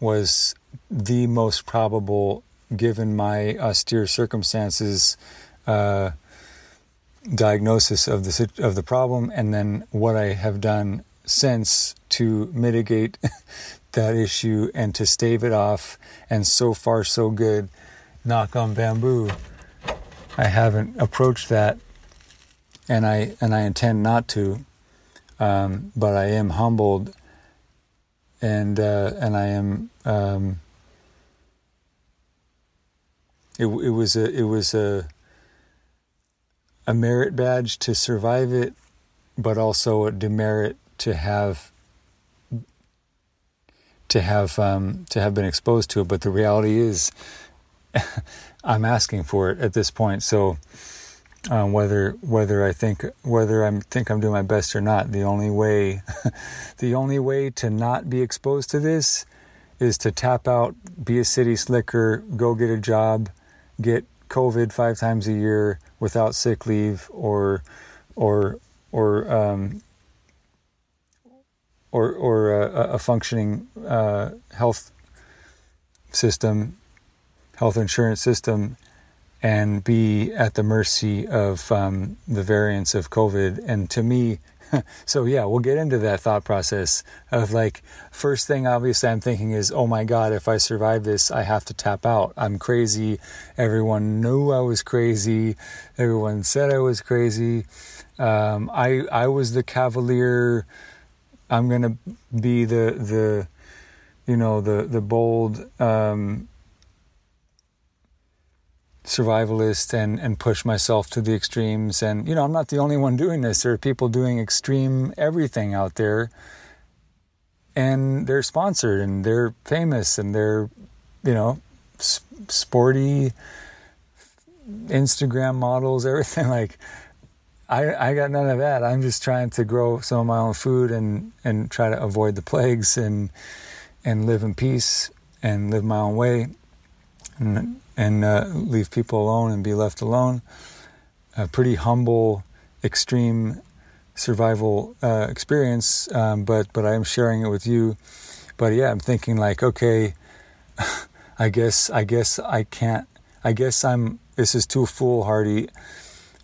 was the most probable, given my austere circumstances, uh, diagnosis of the of the problem, and then what I have done since to mitigate that issue and to stave it off. And so far, so good. Knock on bamboo. I haven't approached that and I and I intend not to, um, but I am humbled, and uh, and I am. Um, it, it was a it was a a merit badge to survive it, but also a demerit to have to have um, to have been exposed to it. But the reality is, I'm asking for it at this point. So um, whether whether I think whether I think I'm doing my best or not. The only way, the only way to not be exposed to this is to tap out, be a city slicker, go get a job, get COVID five times a year without sick leave or or or um, or or a, a functioning uh, health system, health insurance system, and be at the mercy of um, the variants of COVID. And to me, so yeah, we'll get into that thought process of like, first thing obviously I'm thinking is, oh my God, if I survive this, I have to tap out. I'm crazy. Everyone knew I was crazy. Everyone said I was crazy. Um, I I was the cavalier. I'm gonna be the the you know the the bold um, survivalist and, and push myself to the extremes. And, you know, I'm not the only one doing this. There are people doing extreme everything out there. And they're sponsored and they're famous and they're, you know, sporty Instagram models, everything. Like, I, I got none of that. I'm just trying to grow some of my own food and, and try to avoid the plagues and, and live in peace and live my own way. And, and uh, leave people alone and be left alone. A pretty humble, extreme survival uh, experience, um, but but I am sharing it with you. But yeah, I'm thinking like, okay, I guess I guess I can't. I guess I'm. This is too foolhardy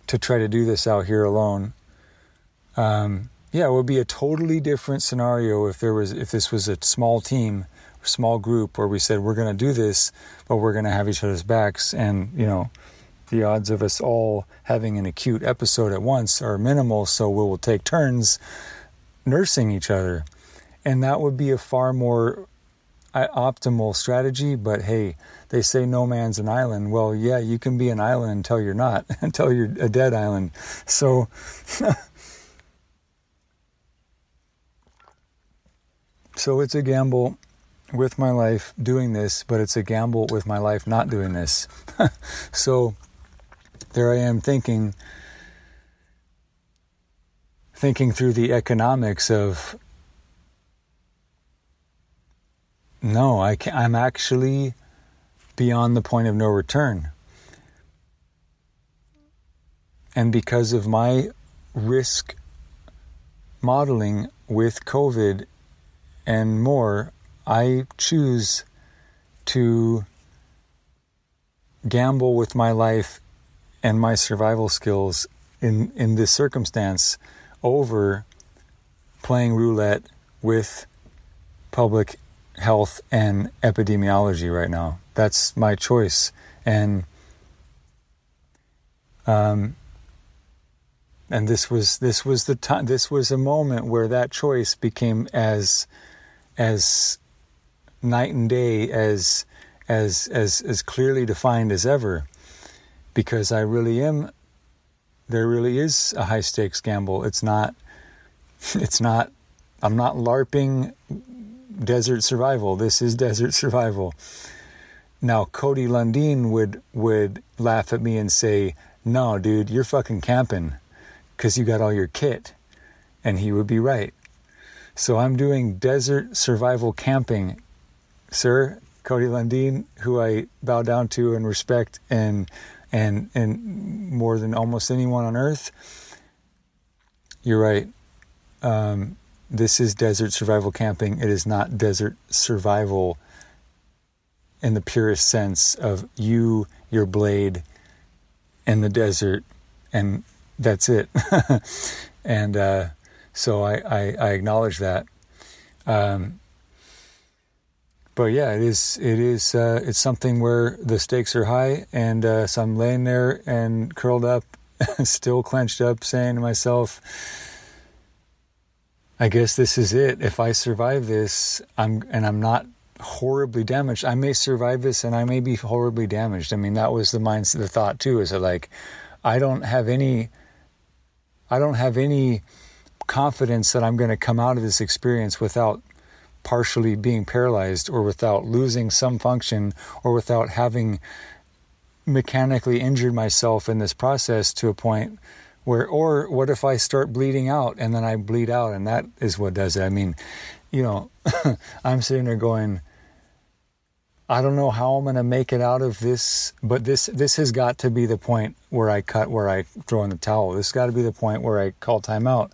to try to do this out here alone. Um, yeah, it would be a totally different scenario if there was if this was a small team small group where we said we're going to do this, but we're going to have each other's backs, and you know, the odds of us all having an acute episode at once are minimal. So we will take turns nursing each other, and that would be a far more optimal strategy. But hey, they say no man's an island. Well, yeah, you can be an island until you're not, until you're a dead island. So. so it's a gamble with my life doing this, but it's a gamble with my life not doing this. so there I am thinking thinking through the economics of no, I can, I'm actually beyond the point of no return. And because of my risk modeling with COVID and more, I choose to gamble with my life and my survival skills in in this circumstance over playing roulette with public health and epidemiology right now. That's my choice, and um, and this was this was the time. This was a moment where that choice became as as night and day as as as as clearly defined as ever because I really am there really is a high stakes gamble it's not it's not I'm not larping desert survival this is desert survival now Cody Lundin would would laugh at me and say no dude you're fucking camping cuz you got all your kit and he would be right so I'm doing desert survival camping sir, Cody Lundin, who I bow down to and respect and and and more than almost anyone on earth. You're right. Um, this is desert survival camping. It is not desert survival in the purest sense of you, your blade, in the desert, and that's it. and uh, so I, I, I, acknowledge that. Um, but yeah, it is. It is. Uh, it's something where the stakes are high, and uh, so I'm laying there and curled up, still clenched up, saying to myself, "I guess this is it. If I survive this, I'm and I'm not horribly damaged. I may survive this, and I may be horribly damaged. I mean, that was the mindset, the thought too. Is that like, I don't have any. I don't have any confidence that I'm going to come out of this experience without partially being paralyzed or without losing some function or without having mechanically injured myself in this process to a point where or what if I start bleeding out and then I bleed out and that is what does it. I mean, you know, I'm sitting there going I don't know how I'm going to make it out of this, but this this has got to be the point where I cut where I throw in the towel. This has got to be the point where I call time out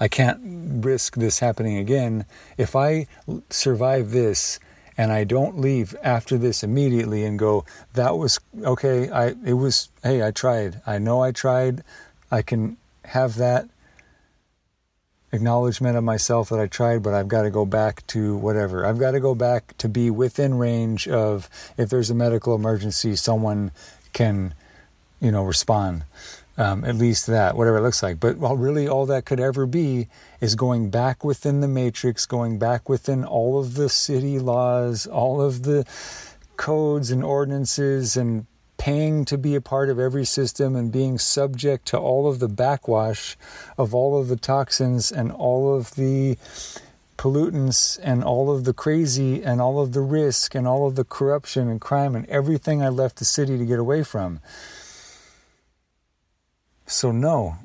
I can't risk this happening again. If I survive this and I don't leave after this immediately and go, that was okay, I it was hey, I tried. I know I tried. I can have that acknowledgement of myself that I tried, but I've got to go back to whatever. I've got to go back to be within range of if there's a medical emergency, someone can, you know, respond um, at least that, whatever it looks like. But well, really, all that could ever be is going back within the matrix, going back within all of the city laws, all of the codes and ordinances, and paying to be a part of every system and being subject to all of the backwash of all of the toxins and all of the pollutants and all of the crazy and all of the risk and all of the corruption and crime and everything I left the city to get away from. So no.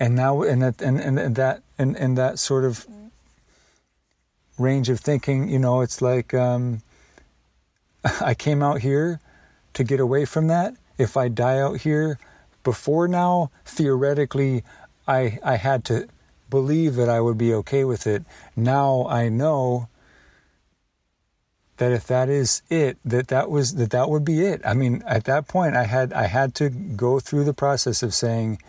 And now, in that, and, and that, in that sort of range of thinking, you know, it's like um, I came out here to get away from that. If I die out here before now, theoretically, I I had to believe that I would be okay with it. Now I know that if that is it that that was that that would be it i mean at that point i had i had to go through the process of saying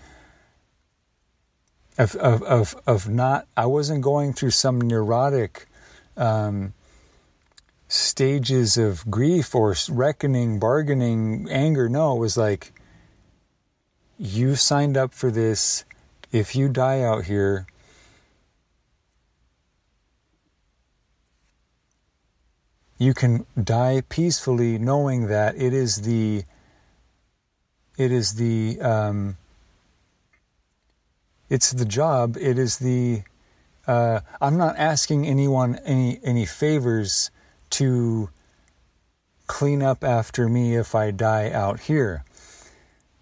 of of of, of not i wasn't going through some neurotic um, stages of grief or reckoning bargaining anger. No it was like you signed up for this. If you die out here you can die peacefully knowing that it is the it is the um, it's the job it is the uh, i'm not asking anyone any any favors to clean up after me if i die out here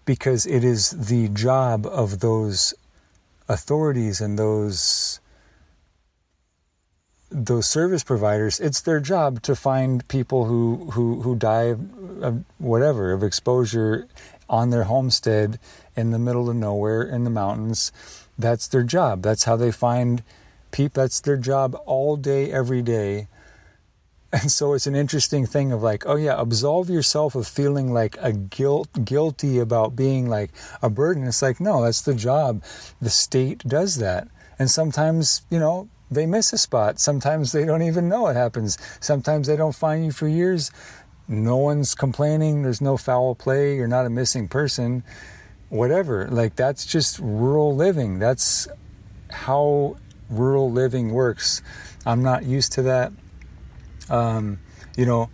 because it is the job of those authorities and those those service providers, it's their job to find people who who who die of whatever of exposure on their homestead in the middle of nowhere in the mountains. That's their job. That's how they find people. That's their job all day, every day. and so it's an interesting thing of like, oh yeah, absolve yourself of feeling like a guilt, guilty about being like a burden. It's like, no, that's the job. The state does that. And sometimes, you know, they miss a spot. Sometimes they don't even know it happens. Sometimes they don't find you for years. No one's complaining. There's no foul play. You're not a missing person. Whatever. Like, that's just rural living. That's how rural living works. I'm not used to that. Um, you know,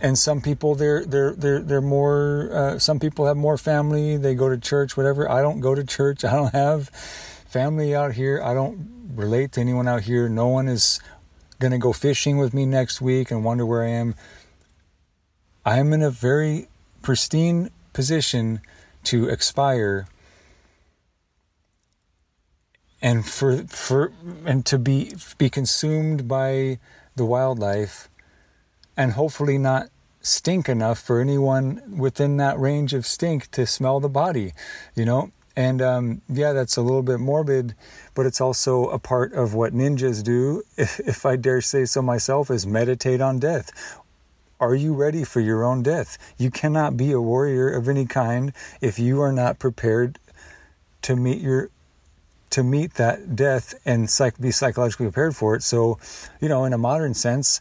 and some people they're they're they're they're more. Uh, some people have more family. They go to church, whatever. I don't go to church. I don't have family out here. I don't relate to anyone out here. No one is gonna go fishing with me next week and wonder where I am. I am in a very pristine position to expire and for for and to be be consumed by the wildlife and hopefully not stink enough for anyone within that range of stink to smell the body you know? And um, yeah that's a little bit morbid but it's also a part of what ninjas do if, if i dare say so myself is meditate on death are you ready for your own death you cannot be a warrior of any kind if you are not prepared to meet your to meet that death and psych- be psychologically prepared for it. So, you know, in a modern sense,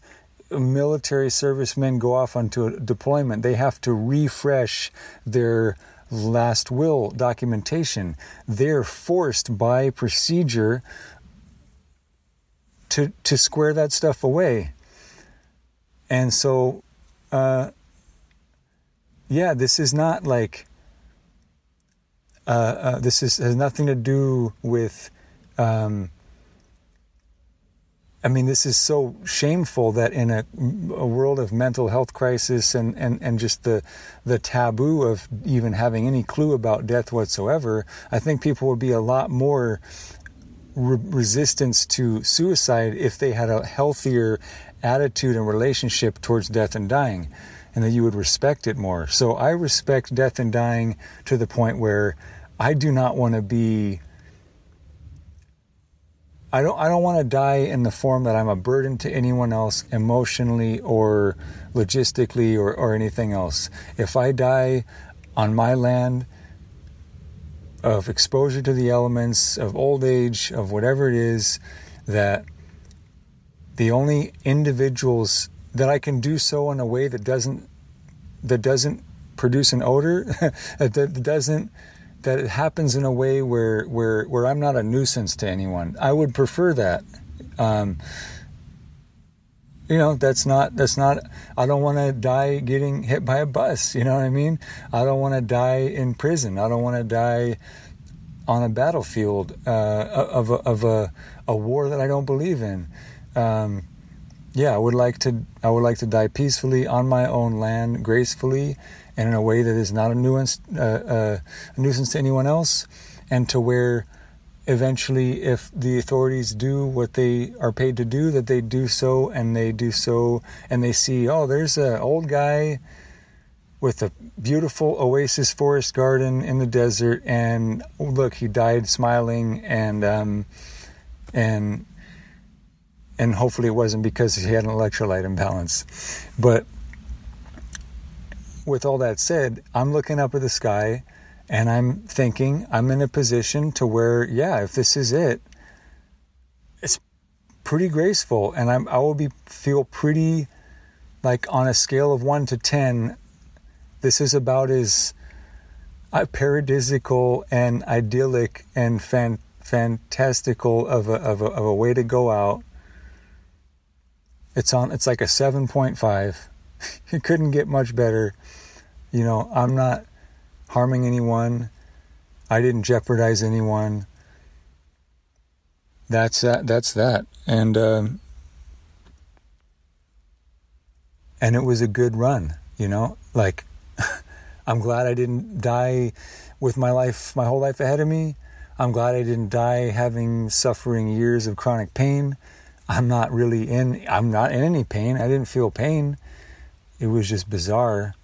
military servicemen go off onto a deployment. They have to refresh their last will documentation. They're forced by procedure to to square that stuff away. And so, uh, yeah, this is not like uh, uh, this is, has nothing to do with. Um, I mean, this is so shameful that in a, a, world of mental health crisis and, and, and just the the taboo of even having any clue about death whatsoever, I think people would be a lot more re- resistance to suicide if they had a healthier attitude and relationship towards death and dying, and that you would respect it more. So I respect death and dying to the point where I do not want to be I don't I don't want to die in the form that I'm a burden to anyone else emotionally or logistically or, or anything else. If I die on my land of exposure to the elements, of old age, of whatever it is, that the only individuals that I can do so in a way that doesn't that doesn't produce an odor, that doesn't that it happens in a way where where where I'm not a nuisance to anyone. I would prefer that. Um, you know, that's not that's not. I don't want to die getting hit by a bus. You know what I mean? I don't want to die in prison. I don't want to die on a battlefield uh, of a, of a a war that I don't believe in. Um, yeah, I would like to. I would like to die peacefully on my own land, gracefully, and in a way that is not a nuisance, uh, uh, a nuisance to anyone else, and to where eventually, if the authorities do what they are paid to do, that they do so, and they do so, and they see, oh, there's an old guy with a beautiful oasis forest garden in the desert, and oh, look, he died smiling, and um, and and hopefully it wasn't because he had an electrolyte imbalance, but with all that said, I'm looking up at the sky and I'm thinking I'm in a position to where, yeah, if this is it, it's pretty graceful and I'm, I will be feel pretty like on a scale of one to 10, this is about as uh, paradisical and idyllic and fan, fantastical of a, of, a, of a way to go out. It's on, it's like a 7.5 it couldn't get much better. You know, I'm not harming anyone. I didn't jeopardize anyone. That's that. That's that. And um, and it was a good run. You know, like I'm glad I didn't die with my life, my whole life ahead of me. I'm glad I didn't die having suffering years of chronic pain. I'm not really in. I'm not in any pain. I didn't feel pain it was just bizarre.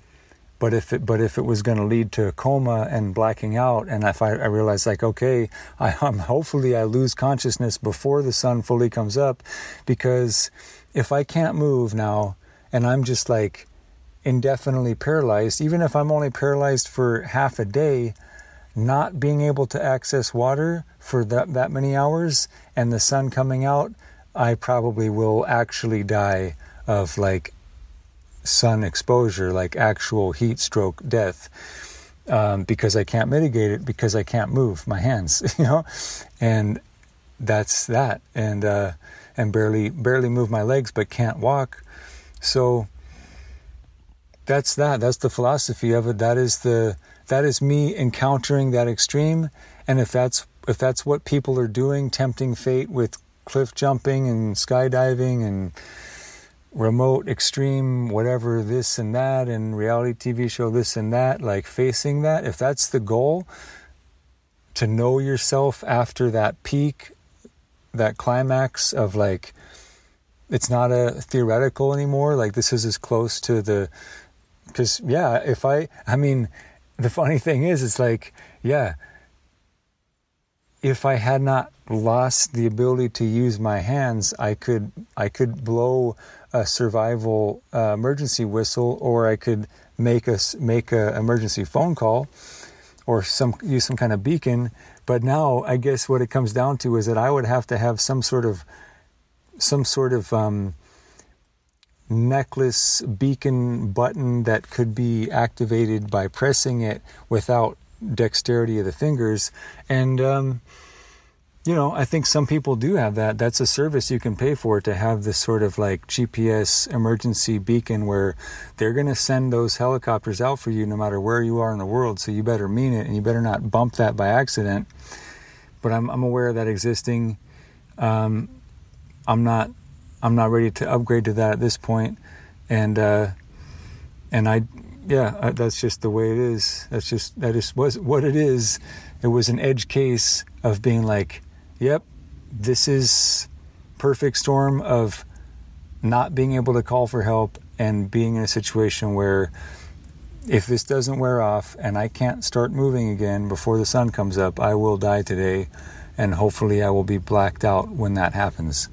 But if it, but if it was going to lead to a coma and blacking out, and if I, I realized like, okay, I'm hopefully I lose consciousness before the sun fully comes up, because if I can't move now, and I'm just like indefinitely paralyzed, even if I'm only paralyzed for half a day, not being able to access water for that, that many hours and the sun coming out, I probably will actually die of like sun exposure, like actual heat stroke death. Um, because I can't mitigate it because I can't move my hands, you know, and that's that, and uh, and barely barely move my legs, but can't walk. So that's that. That's the philosophy of it. That is the that is me encountering that extreme, and if that's if that's what people are doing, tempting fate with cliff jumping and skydiving and remote extreme whatever this and that and reality TV show this and that like facing that if that's the goal to know yourself after that peak that climax of like it's not a theoretical anymore like this is as close to the because yeah if i i mean the funny thing is it's like yeah if i had not lost the ability to use my hands i could i could blow a survival uh, emergency whistle or i could make a make a emergency phone call or some use some kind of beacon but now i guess what it comes down to is that i would have to have some sort of some sort of um, necklace beacon button that could be activated by pressing it without dexterity of the fingers. And, um, you know, I think some people do have that. That's a service you can pay for to have this sort of like GPS emergency beacon where they're going to send those helicopters out for you no matter where you are in the world. So you better mean it and you better not bump that by accident. But I'm, I'm aware of that existing. Um, I'm not I'm not ready to upgrade to that at this point. and uh, and I yeah uh, that's just the way it is. That's just that is was what it is. It was an edge case of being like, yep, this is perfect storm of not being able to call for help and being in a situation where if this doesn't wear off and I can't start moving again before the sun comes up, I will die today and hopefully I will be blacked out when that happens.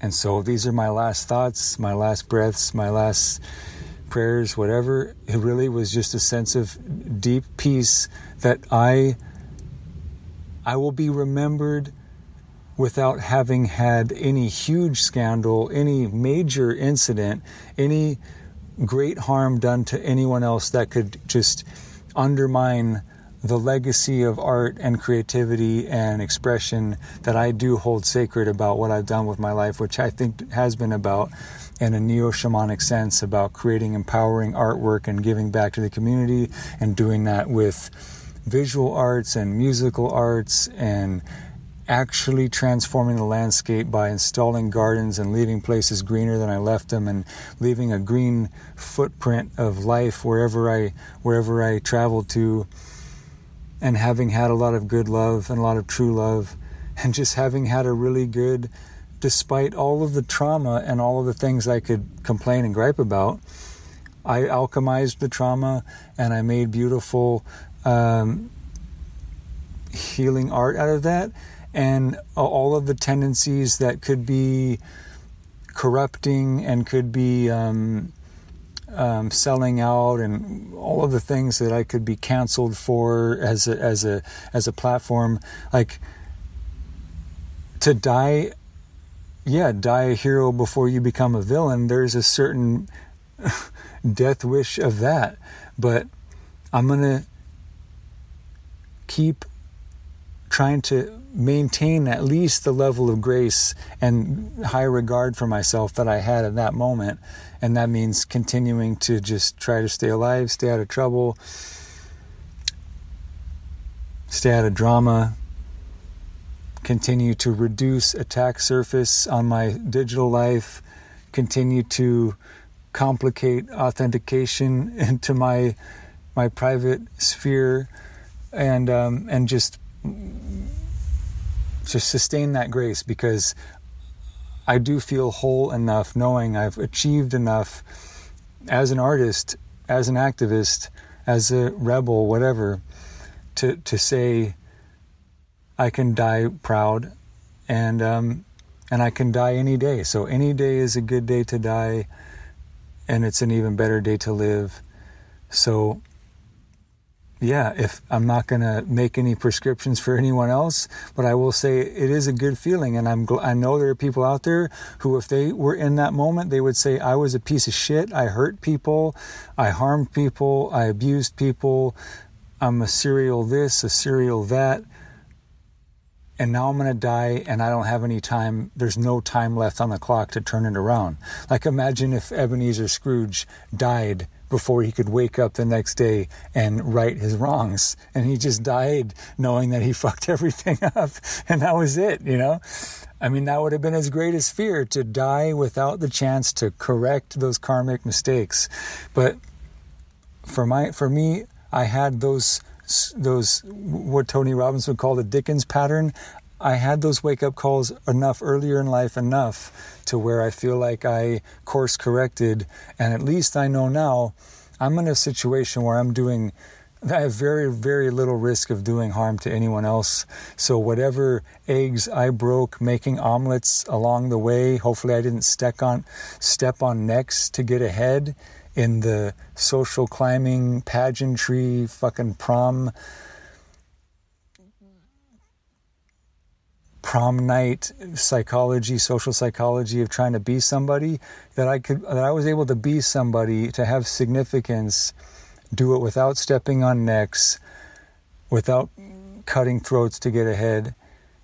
And so these are my last thoughts, my last breaths, my last prayers, whatever. It really was just a sense of deep peace that I I will be remembered without having had any huge scandal, any major incident, any great harm done to anyone else that could just undermine the legacy of art and creativity and expression that I do hold sacred about what I've done with my life, which I think has been about, in a neo shamanic sense, about creating empowering artwork and giving back to the community and doing that with visual arts and musical arts and actually transforming the landscape by installing gardens and leaving places greener than I left them and leaving a green footprint of life wherever I wherever I travel to and having had a lot of good love and a lot of true love, and just having had a really good, despite all of the trauma and all of the things I could complain and gripe about, I alchemized the trauma and I made beautiful um, healing art out of that. And all of the tendencies that could be corrupting and could be um, um, selling out and all of the things that I could be canceled for as a, as a as a platform, like to die, yeah, die a hero before you become a villain. There's a certain death wish of that, but I'm gonna keep trying to maintain at least the level of grace and high regard for myself that I had at that moment. And that means continuing to just try to stay alive, stay out of trouble, stay out of drama, continue to reduce attack surface on my digital life, continue to complicate authentication into my my private sphere and um, and just just sustain that grace because I do feel whole enough knowing I've achieved enough as an artist, as an activist, as a rebel, whatever, to to say I can die proud and um, and I can die any day. So any day is a good day to die and it's an even better day to live. So, yeah, if I'm not going to make any prescriptions for anyone else, but I will say it is a good feeling. And I'm, gl- I know there are people out there who, if they were in that moment, they would say, I was a piece of shit. I hurt people. I harmed people. I abused people. I'm a serial this, a serial that. And now I'm going to die and I don't have any time. There's no time left on the clock to turn it around. Like imagine if Ebenezer Scrooge died before he could wake up the next day and right his wrongs. And he just died knowing that he fucked everything up. And that was it, you know? I mean, that would have been his greatest fear to die without the chance to correct those karmic mistakes. But for my, for me, I had those, those, what Tony Robbins would call the Dickens pattern. I had those wake up calls enough earlier in life, enough to where I feel like I course corrected. And at least I know now I'm in a situation where I'm doing, I have very, very little risk of doing harm to anyone else. So whatever eggs I broke making omelets along the way, hopefully I didn't step on, step on necks to get ahead in the social climbing, pageantry, fucking prom prom night psychology, social psychology of trying to be somebody that I could that I was able to be somebody to have significance, do it without stepping on necks, without cutting throats to get ahead,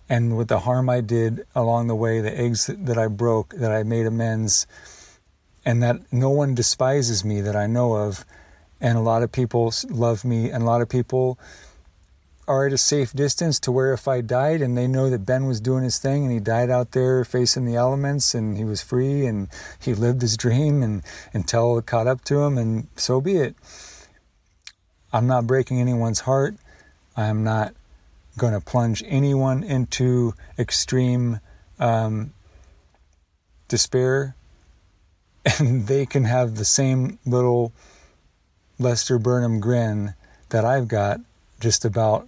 and with the harm I did along the way, the eggs that I broke, that I made amends, and that no one despises me that I know of, and a lot of people love me, and a lot of people are at a safe distance to where if I died and they know that Ben was doing his thing and he died out there facing the elements and he was free and he lived his dream and until it caught up to him and so be it. I'm not breaking anyone's heart. I am not going to plunge anyone into extreme um, despair and they can have the same little Lester Burnham grin that I've got just about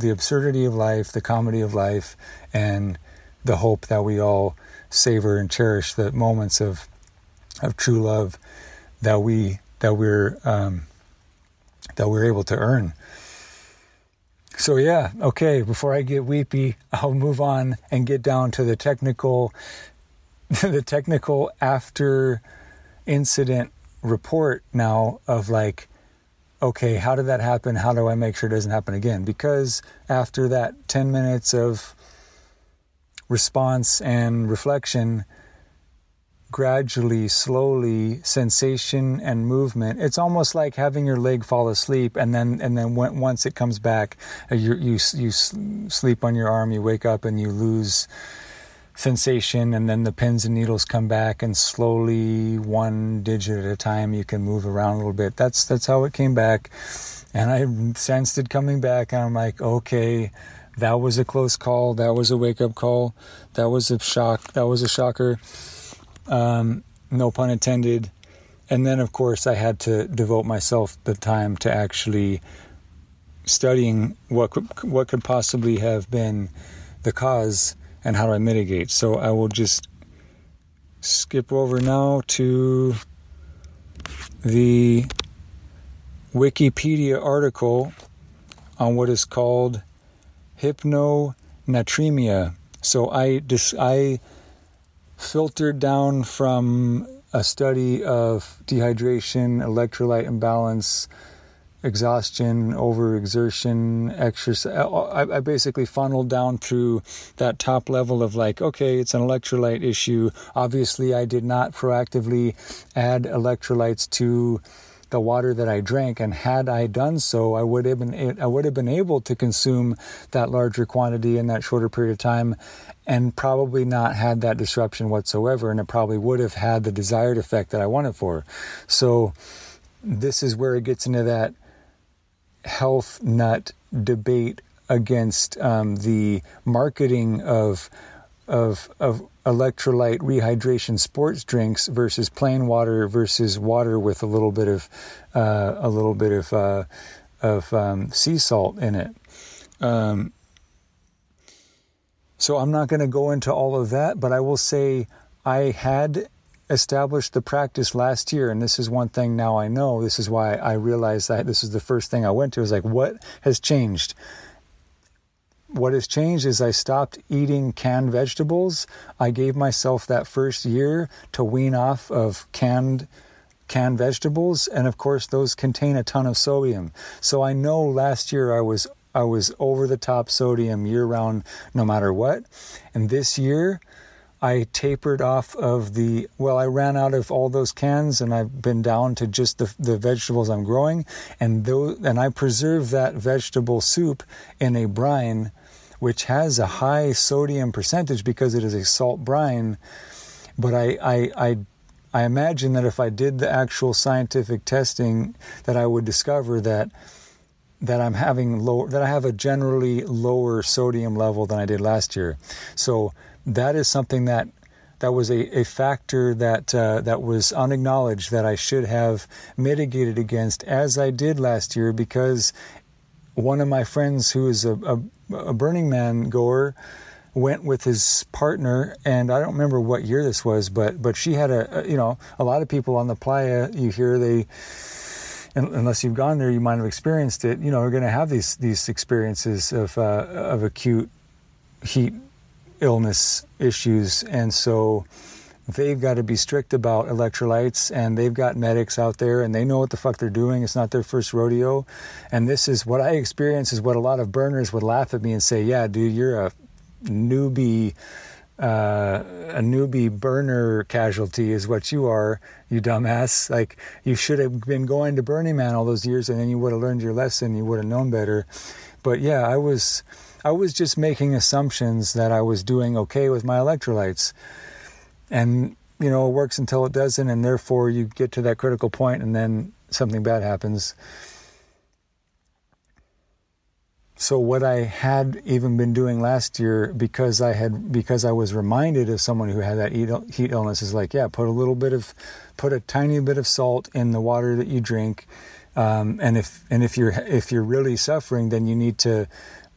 the absurdity of life, the comedy of life, and the hope that we all savor and cherish the moments of of true love that we that we're um, that we're able to earn. So yeah, okay. Before I get weepy, I'll move on and get down to the technical, the technical after incident report now of like okay, how did that happen? How do I make sure it doesn't happen again? Because after that 10 minutes of response and reflection, gradually, slowly, sensation and movement. It's almost like having your leg fall asleep, and then and then when, once it comes back, uh, you you you sleep on your arm, you wake up, and you lose sensation and then the pins and needles come back and slowly one digit at a time you can move around a little bit. That's that's how it came back. And i sensed it coming back and i'm like okay that was a close call. That was a wake up call. That was a shock. That was a shocker. Um, no pun intended. And then of course i had to devote myself the time to actually studying what what could possibly have been the cause and how do I mitigate. So I will just skip over now to the Wikipedia article on what is called hyponatremia. So I dis- I filtered down from a study of dehydration, electrolyte imbalance, exhaustion, overexertion, exercise. I, I, basically funneled down through that top level of like, okay, it's an electrolyte issue. Obviously, I did not proactively add electrolytes to the water that I drank, and had I done so, I would have been I would have been able to consume that larger quantity in that shorter period of time, and probably not had that disruption whatsoever, and it probably would have had the desired effect that I wanted for. So. This is where it gets into that health nut debate against um, the marketing of of of electrolyte rehydration sports drinks versus plain water versus water with a little bit of uh, a little bit of uh, of um, sea salt in it. Um, so I'm not going to go into all of that, but I will say I had established the practice last year, and this is one thing now I know. This is why I realized that this is the first thing I went to. Is like, what has changed? What has changed is I stopped eating canned vegetables. I gave myself that first year to wean off of canned canned vegetables, and of course those contain a ton of sodium. So I know last year I was I was over the top sodium year round no matter what. And this year I tapered off of the well, I ran out of all those cans and I've been down to just the, the vegetables I'm growing and those and I preserve that vegetable soup in a brine which has a high sodium percentage because it is a salt brine. But I, I, I I imagine that if I did the actual scientific testing, that I would discover that that I'm having low that I have a generally lower sodium level than I did last year. So that is something that that was a, a factor that uh, that was unacknowledged that I should have mitigated against as I did last year because one of my friends who is a, a, a Burning Man goer went with his partner and I don't remember what year this was but but she had a, a you know a lot of people on the playa you hear they unless you've gone there, you might have experienced it. You know, are going to have these these experiences of uh, of acute heat illness issues, and so they've got to be strict about electrolytes, and they've got medics out there, and they know what the fuck they're doing. It's not their first rodeo, and this is what I experience. Is what a lot of burners would laugh at me and say, "Yeah, dude, you're a newbie." uh, a newbie burner casualty is what you are, you dumbass. Like you should have been going to Burning Man all those years, and then you would have learned your lesson. You would have known better. But yeah, I was, I was just making assumptions that I was doing okay with my electrolytes, and you know it works until it doesn't, and therefore you get to that critical point, and then something bad happens. So what I had even been doing last year, because I had because I was reminded of someone who had that heat illness, is like, yeah, put a little bit of, put a tiny bit of salt in the water that you drink, um, and if and if you're if you're really suffering, then you need to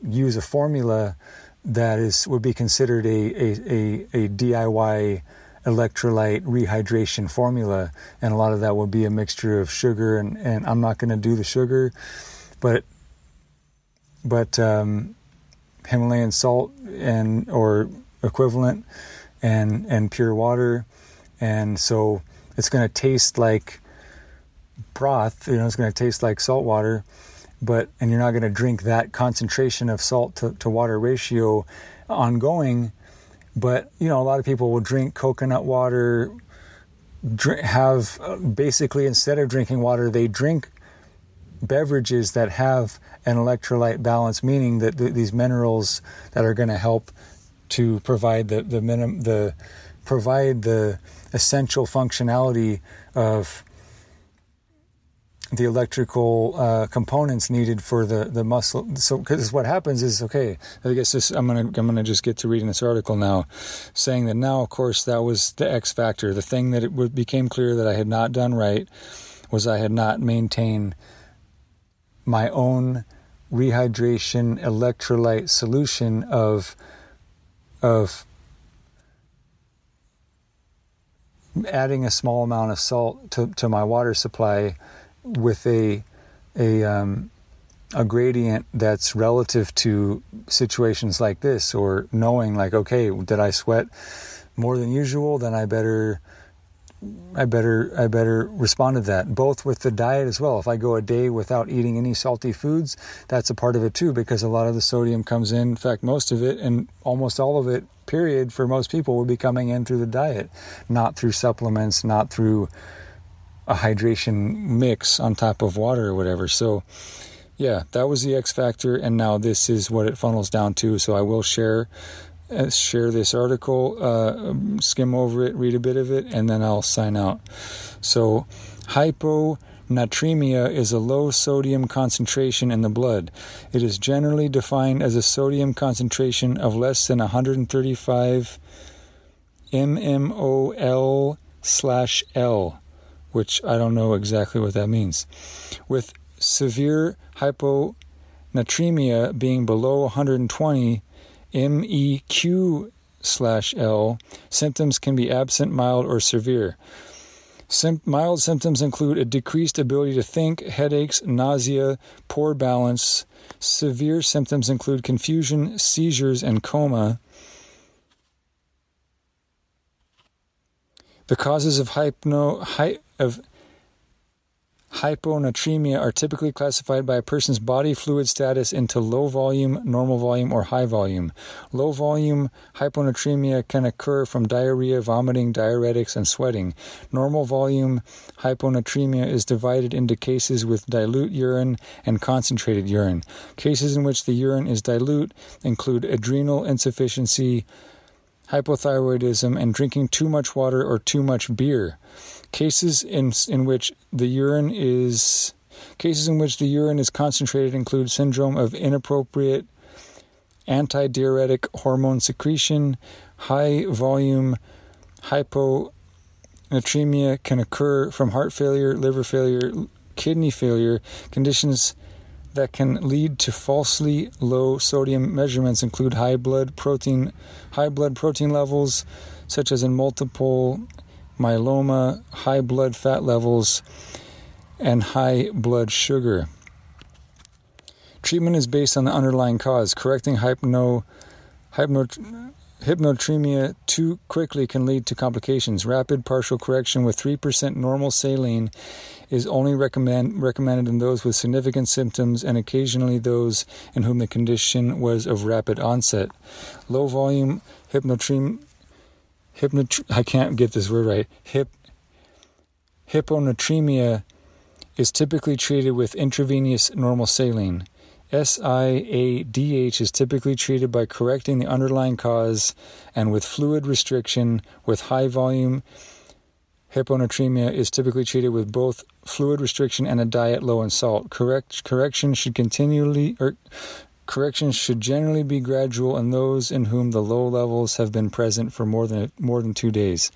use a formula that is would be considered a a, a, a DIY electrolyte rehydration formula, and a lot of that would be a mixture of sugar and and I'm not going to do the sugar, but but um, Himalayan salt and or equivalent and and pure water, and so it's going to taste like broth. You know, it's going to taste like salt water, but and you're not going to drink that concentration of salt to, to water ratio ongoing. But you know, a lot of people will drink coconut water. Drink, have basically instead of drinking water, they drink beverages that have an electrolyte balance, meaning that th- these minerals that are going to help to provide the the minim- the provide the essential functionality of the electrical uh, components needed for the, the muscle. So, because what happens is, okay, I guess this, I'm gonna I'm gonna just get to reading this article now, saying that now, of course, that was the X factor. The thing that it became clear that I had not done right was I had not maintained my own rehydration electrolyte solution of of adding a small amount of salt to, to my water supply with a a um, a gradient that's relative to situations like this or knowing like okay did I sweat more than usual then I better I better I better respond to that both with the diet as well. If I go a day without eating any salty foods, that's a part of it too because a lot of the sodium comes in. In fact, most of it and almost all of it, period, for most people will be coming in through the diet, not through supplements, not through a hydration mix on top of water or whatever. So, yeah, that was the X factor, and now this is what it funnels down to. So I will share uh, share this article, uh, skim over it, read a bit of it, and then I'll sign out. So, hyponatremia is a low sodium concentration in the blood. It is generally defined as a sodium concentration of less than 135 mmol slash L, which I don't know exactly what that means. With severe hyponatremia being below 120 MEQ slash L. Symptoms can be absent, mild, or severe. Sim- mild symptoms include a decreased ability to think, headaches, nausea, poor balance. Severe symptoms include confusion, seizures, and coma. The causes of hypno hy, of hyponatremia are typically classified by a person's body fluid status into low volume, normal volume, or high volume. Low volume hyponatremia can occur from diarrhea, vomiting, diuretics, and sweating. Normal volume hyponatremia is divided into cases with dilute urine and concentrated urine. Cases in which the urine is dilute include adrenal insufficiency, hypothyroidism, and drinking too much water or too much beer. Cases in in which the urine is cases in which the urine is concentrated include syndrome of inappropriate antidiuretic hormone secretion, high volume hyponatremia can occur from heart failure, liver failure, kidney failure. Conditions that can lead to falsely low sodium measurements include high blood protein high blood protein levels such as in multiple myeloma, high blood fat levels, and high blood sugar. Treatment is based on the underlying cause. Correcting hypno, hypno, hypnotremia too quickly can lead to complications. Rapid partial correction with 3% normal saline is only recommend, recommended in those with significant symptoms and occasionally those in whom the condition was of rapid onset. Low volume hypnotremia hypnot I can't get this word right. Hip hyponatremia is typically treated with intravenous normal saline. SIADH is typically treated by correcting the underlying cause and with fluid restriction with high volume hyponatremia is typically treated with both fluid restriction and a diet low in salt. Correct correction should continually or Corrections should generally be gradual in those in whom the low levels have been present for more than more than 2 days.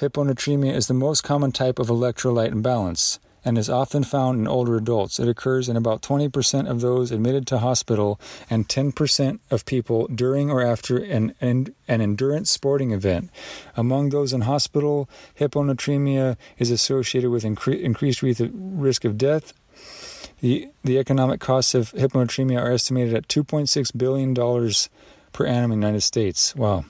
Hyponatremia is the most common type of electrolyte imbalance and is often found in older adults. It occurs in about 20% of those admitted to hospital and 10% of people during or after an, an, an endurance sporting event. Among those in hospital, hyponatremia is associated with incre- increased risk of death, the, the economic costs of hyponatremia are estimated at $2.6 billion per annum in the United States. Wow.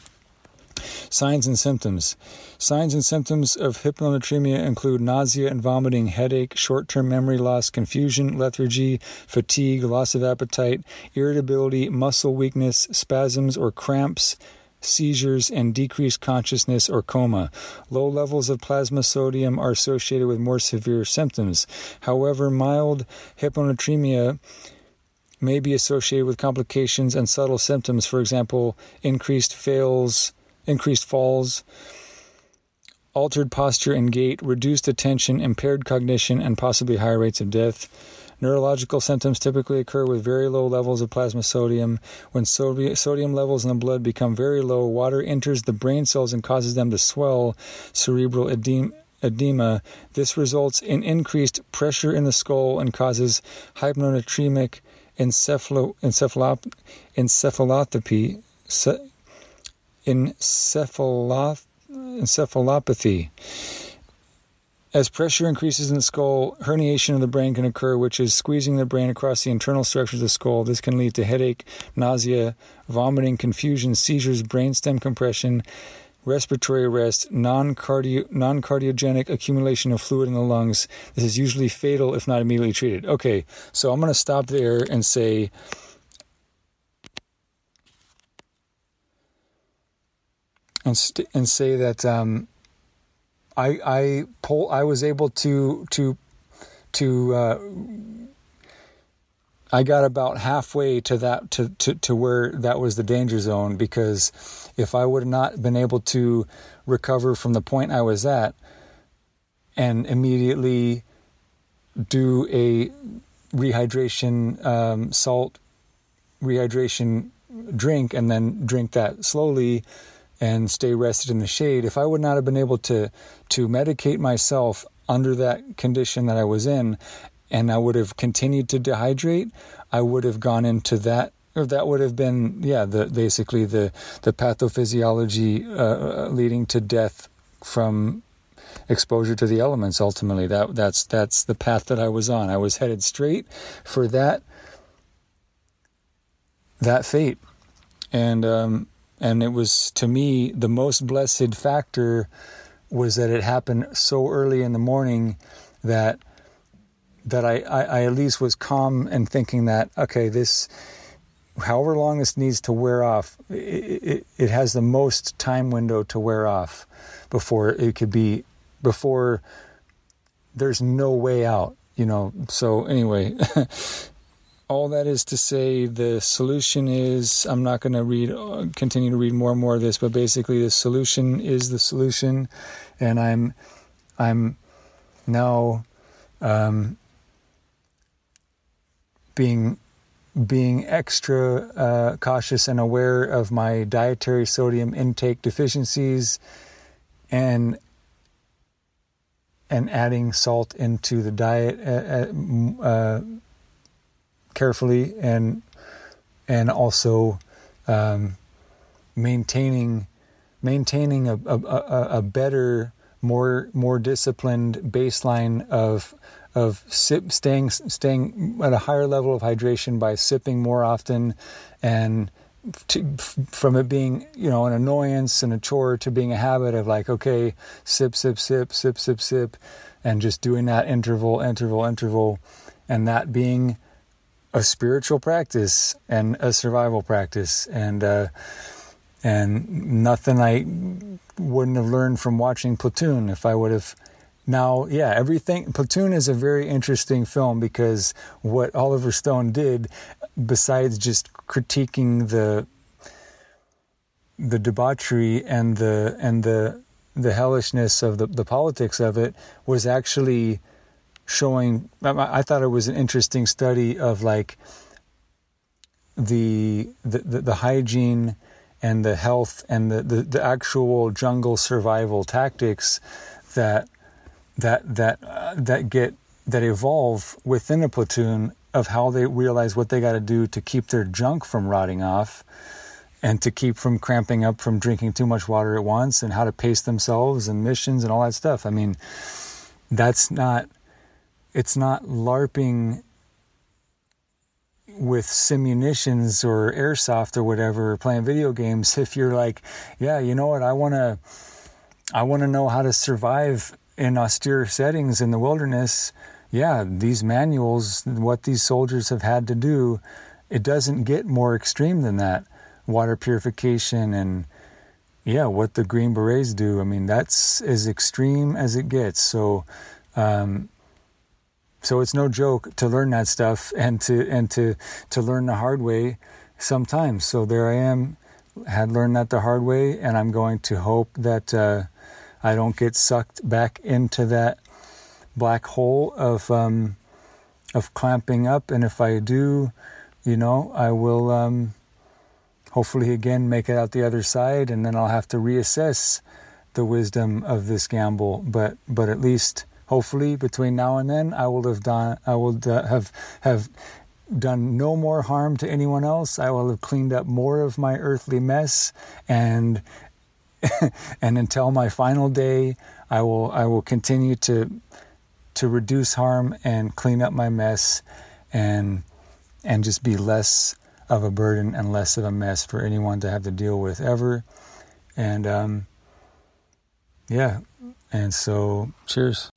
Signs and symptoms. Signs and symptoms of hyponatremia include nausea and vomiting, headache, short term memory loss, confusion, lethargy, fatigue, loss of appetite, irritability, muscle weakness, spasms or cramps, seizures, and decreased consciousness or coma. Low levels of plasma sodium are associated with more severe symptoms. However, mild hyponatremia may be associated with complications and subtle symptoms, for example, increased fails, increased falls, altered posture and gait, reduced attention, impaired cognition, and possibly higher rates of death. Neurological symptoms typically occur with very low levels of plasma sodium. When sodium levels in the blood become very low, water enters the brain cells and causes them to swell, cerebral edema edema. This results in increased pressure in the skull and causes hyponatremic encephalo, encephalop, encephalopathy, encephalopathy. As pressure increases in the skull, herniation of the brain can occur, which is squeezing the brain across the internal structures of the skull. This can lead to headache, nausea, vomiting, confusion, seizures, brainstem compression, respiratory arrest, non cardiogenic accumulation of fluid in the lungs. This is usually fatal if not immediately treated. Okay, so I'm going to stop there and say. And, st- and say that um, I I pull I was able to to to uh, I got about halfway to that to, to, to where that was the danger zone because if I would have not been able to recover from the point I was at and immediately do a rehydration um, salt rehydration drink and then drink that slowly and stay rested in the shade. If I would not have been able to to medicate myself under that condition that I was in, and I would have continued to dehydrate, I would have gone into that or that would have been yeah the basically the the pathophysiology uh, leading to death from exposure to the elements ultimately that that's that's the path that I was on I was headed straight for that that fate and um and it was to me the most blessed factor was that it happened so early in the morning that that I, I, I, at least was calm and thinking that okay this however long this needs to wear off it, it, it has the most time window to wear off before it could be before there's no way out you know? So anyway all that is to say the solution is i'm not going to read continue to read more and more of this but basically the solution is the solution. And i'm i'm now um, being being extra uh, cautious and aware of my dietary sodium intake deficiencies and and adding salt into the diet uh, uh, carefully and and also um, maintaining maintaining a, a, a better more more disciplined baseline of of sip, staying staying at a higher level of hydration by sipping more often, and to, from it being you know an annoyance and a chore to being a habit of like okay sip sip sip sip sip sip, and just doing that interval interval interval, and that being a spiritual practice and a survival practice and. Uh, and nothing I wouldn't have learned from watching Platoon if I would have. Now, yeah, everything. Platoon is a very interesting film because what Oliver Stone did, besides just critiquing the the debauchery and the and the the hellishness of the, the politics of it, was actually showing. I, thought it was an interesting study of like the the, the, the hygiene and the health and the, the, the actual jungle survival tactics that that that uh, that get that evolve within a platoon of how they realize what they got to do to keep their junk from rotting off and to keep from cramping up from drinking too much water at once and how to pace themselves and missions and all that stuff. I mean, that's not it's not larping with simunitions or airsoft or whatever or playing video games if you're like yeah you know what? I want to i want to know how to survive in austere settings in the wilderness. Yeah these manuals what these soldiers have had to do it doesn't get more extreme than that. Water purification and yeah what the green berets do i mean that's as extreme as it gets. So um, so it's no joke to learn that stuff and to and to to learn the hard way sometimes. So there I am, had learned that the hard way, and I'm going to hope that uh, I don't get sucked back into that black hole of um, of clamping up. And if I do, you know, I will um, hopefully again make it out the other side, and then I'll have to reassess the wisdom of this gamble. But but at least hopefully between now and then I will have done I will uh, have have done no more harm to anyone else. I will have cleaned up more of my earthly mess and and until my final day I will I will continue to to reduce harm and clean up my mess and and just be less of a burden and less of a mess for anyone to have to deal with ever. And um, yeah, and so cheers.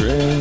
gotta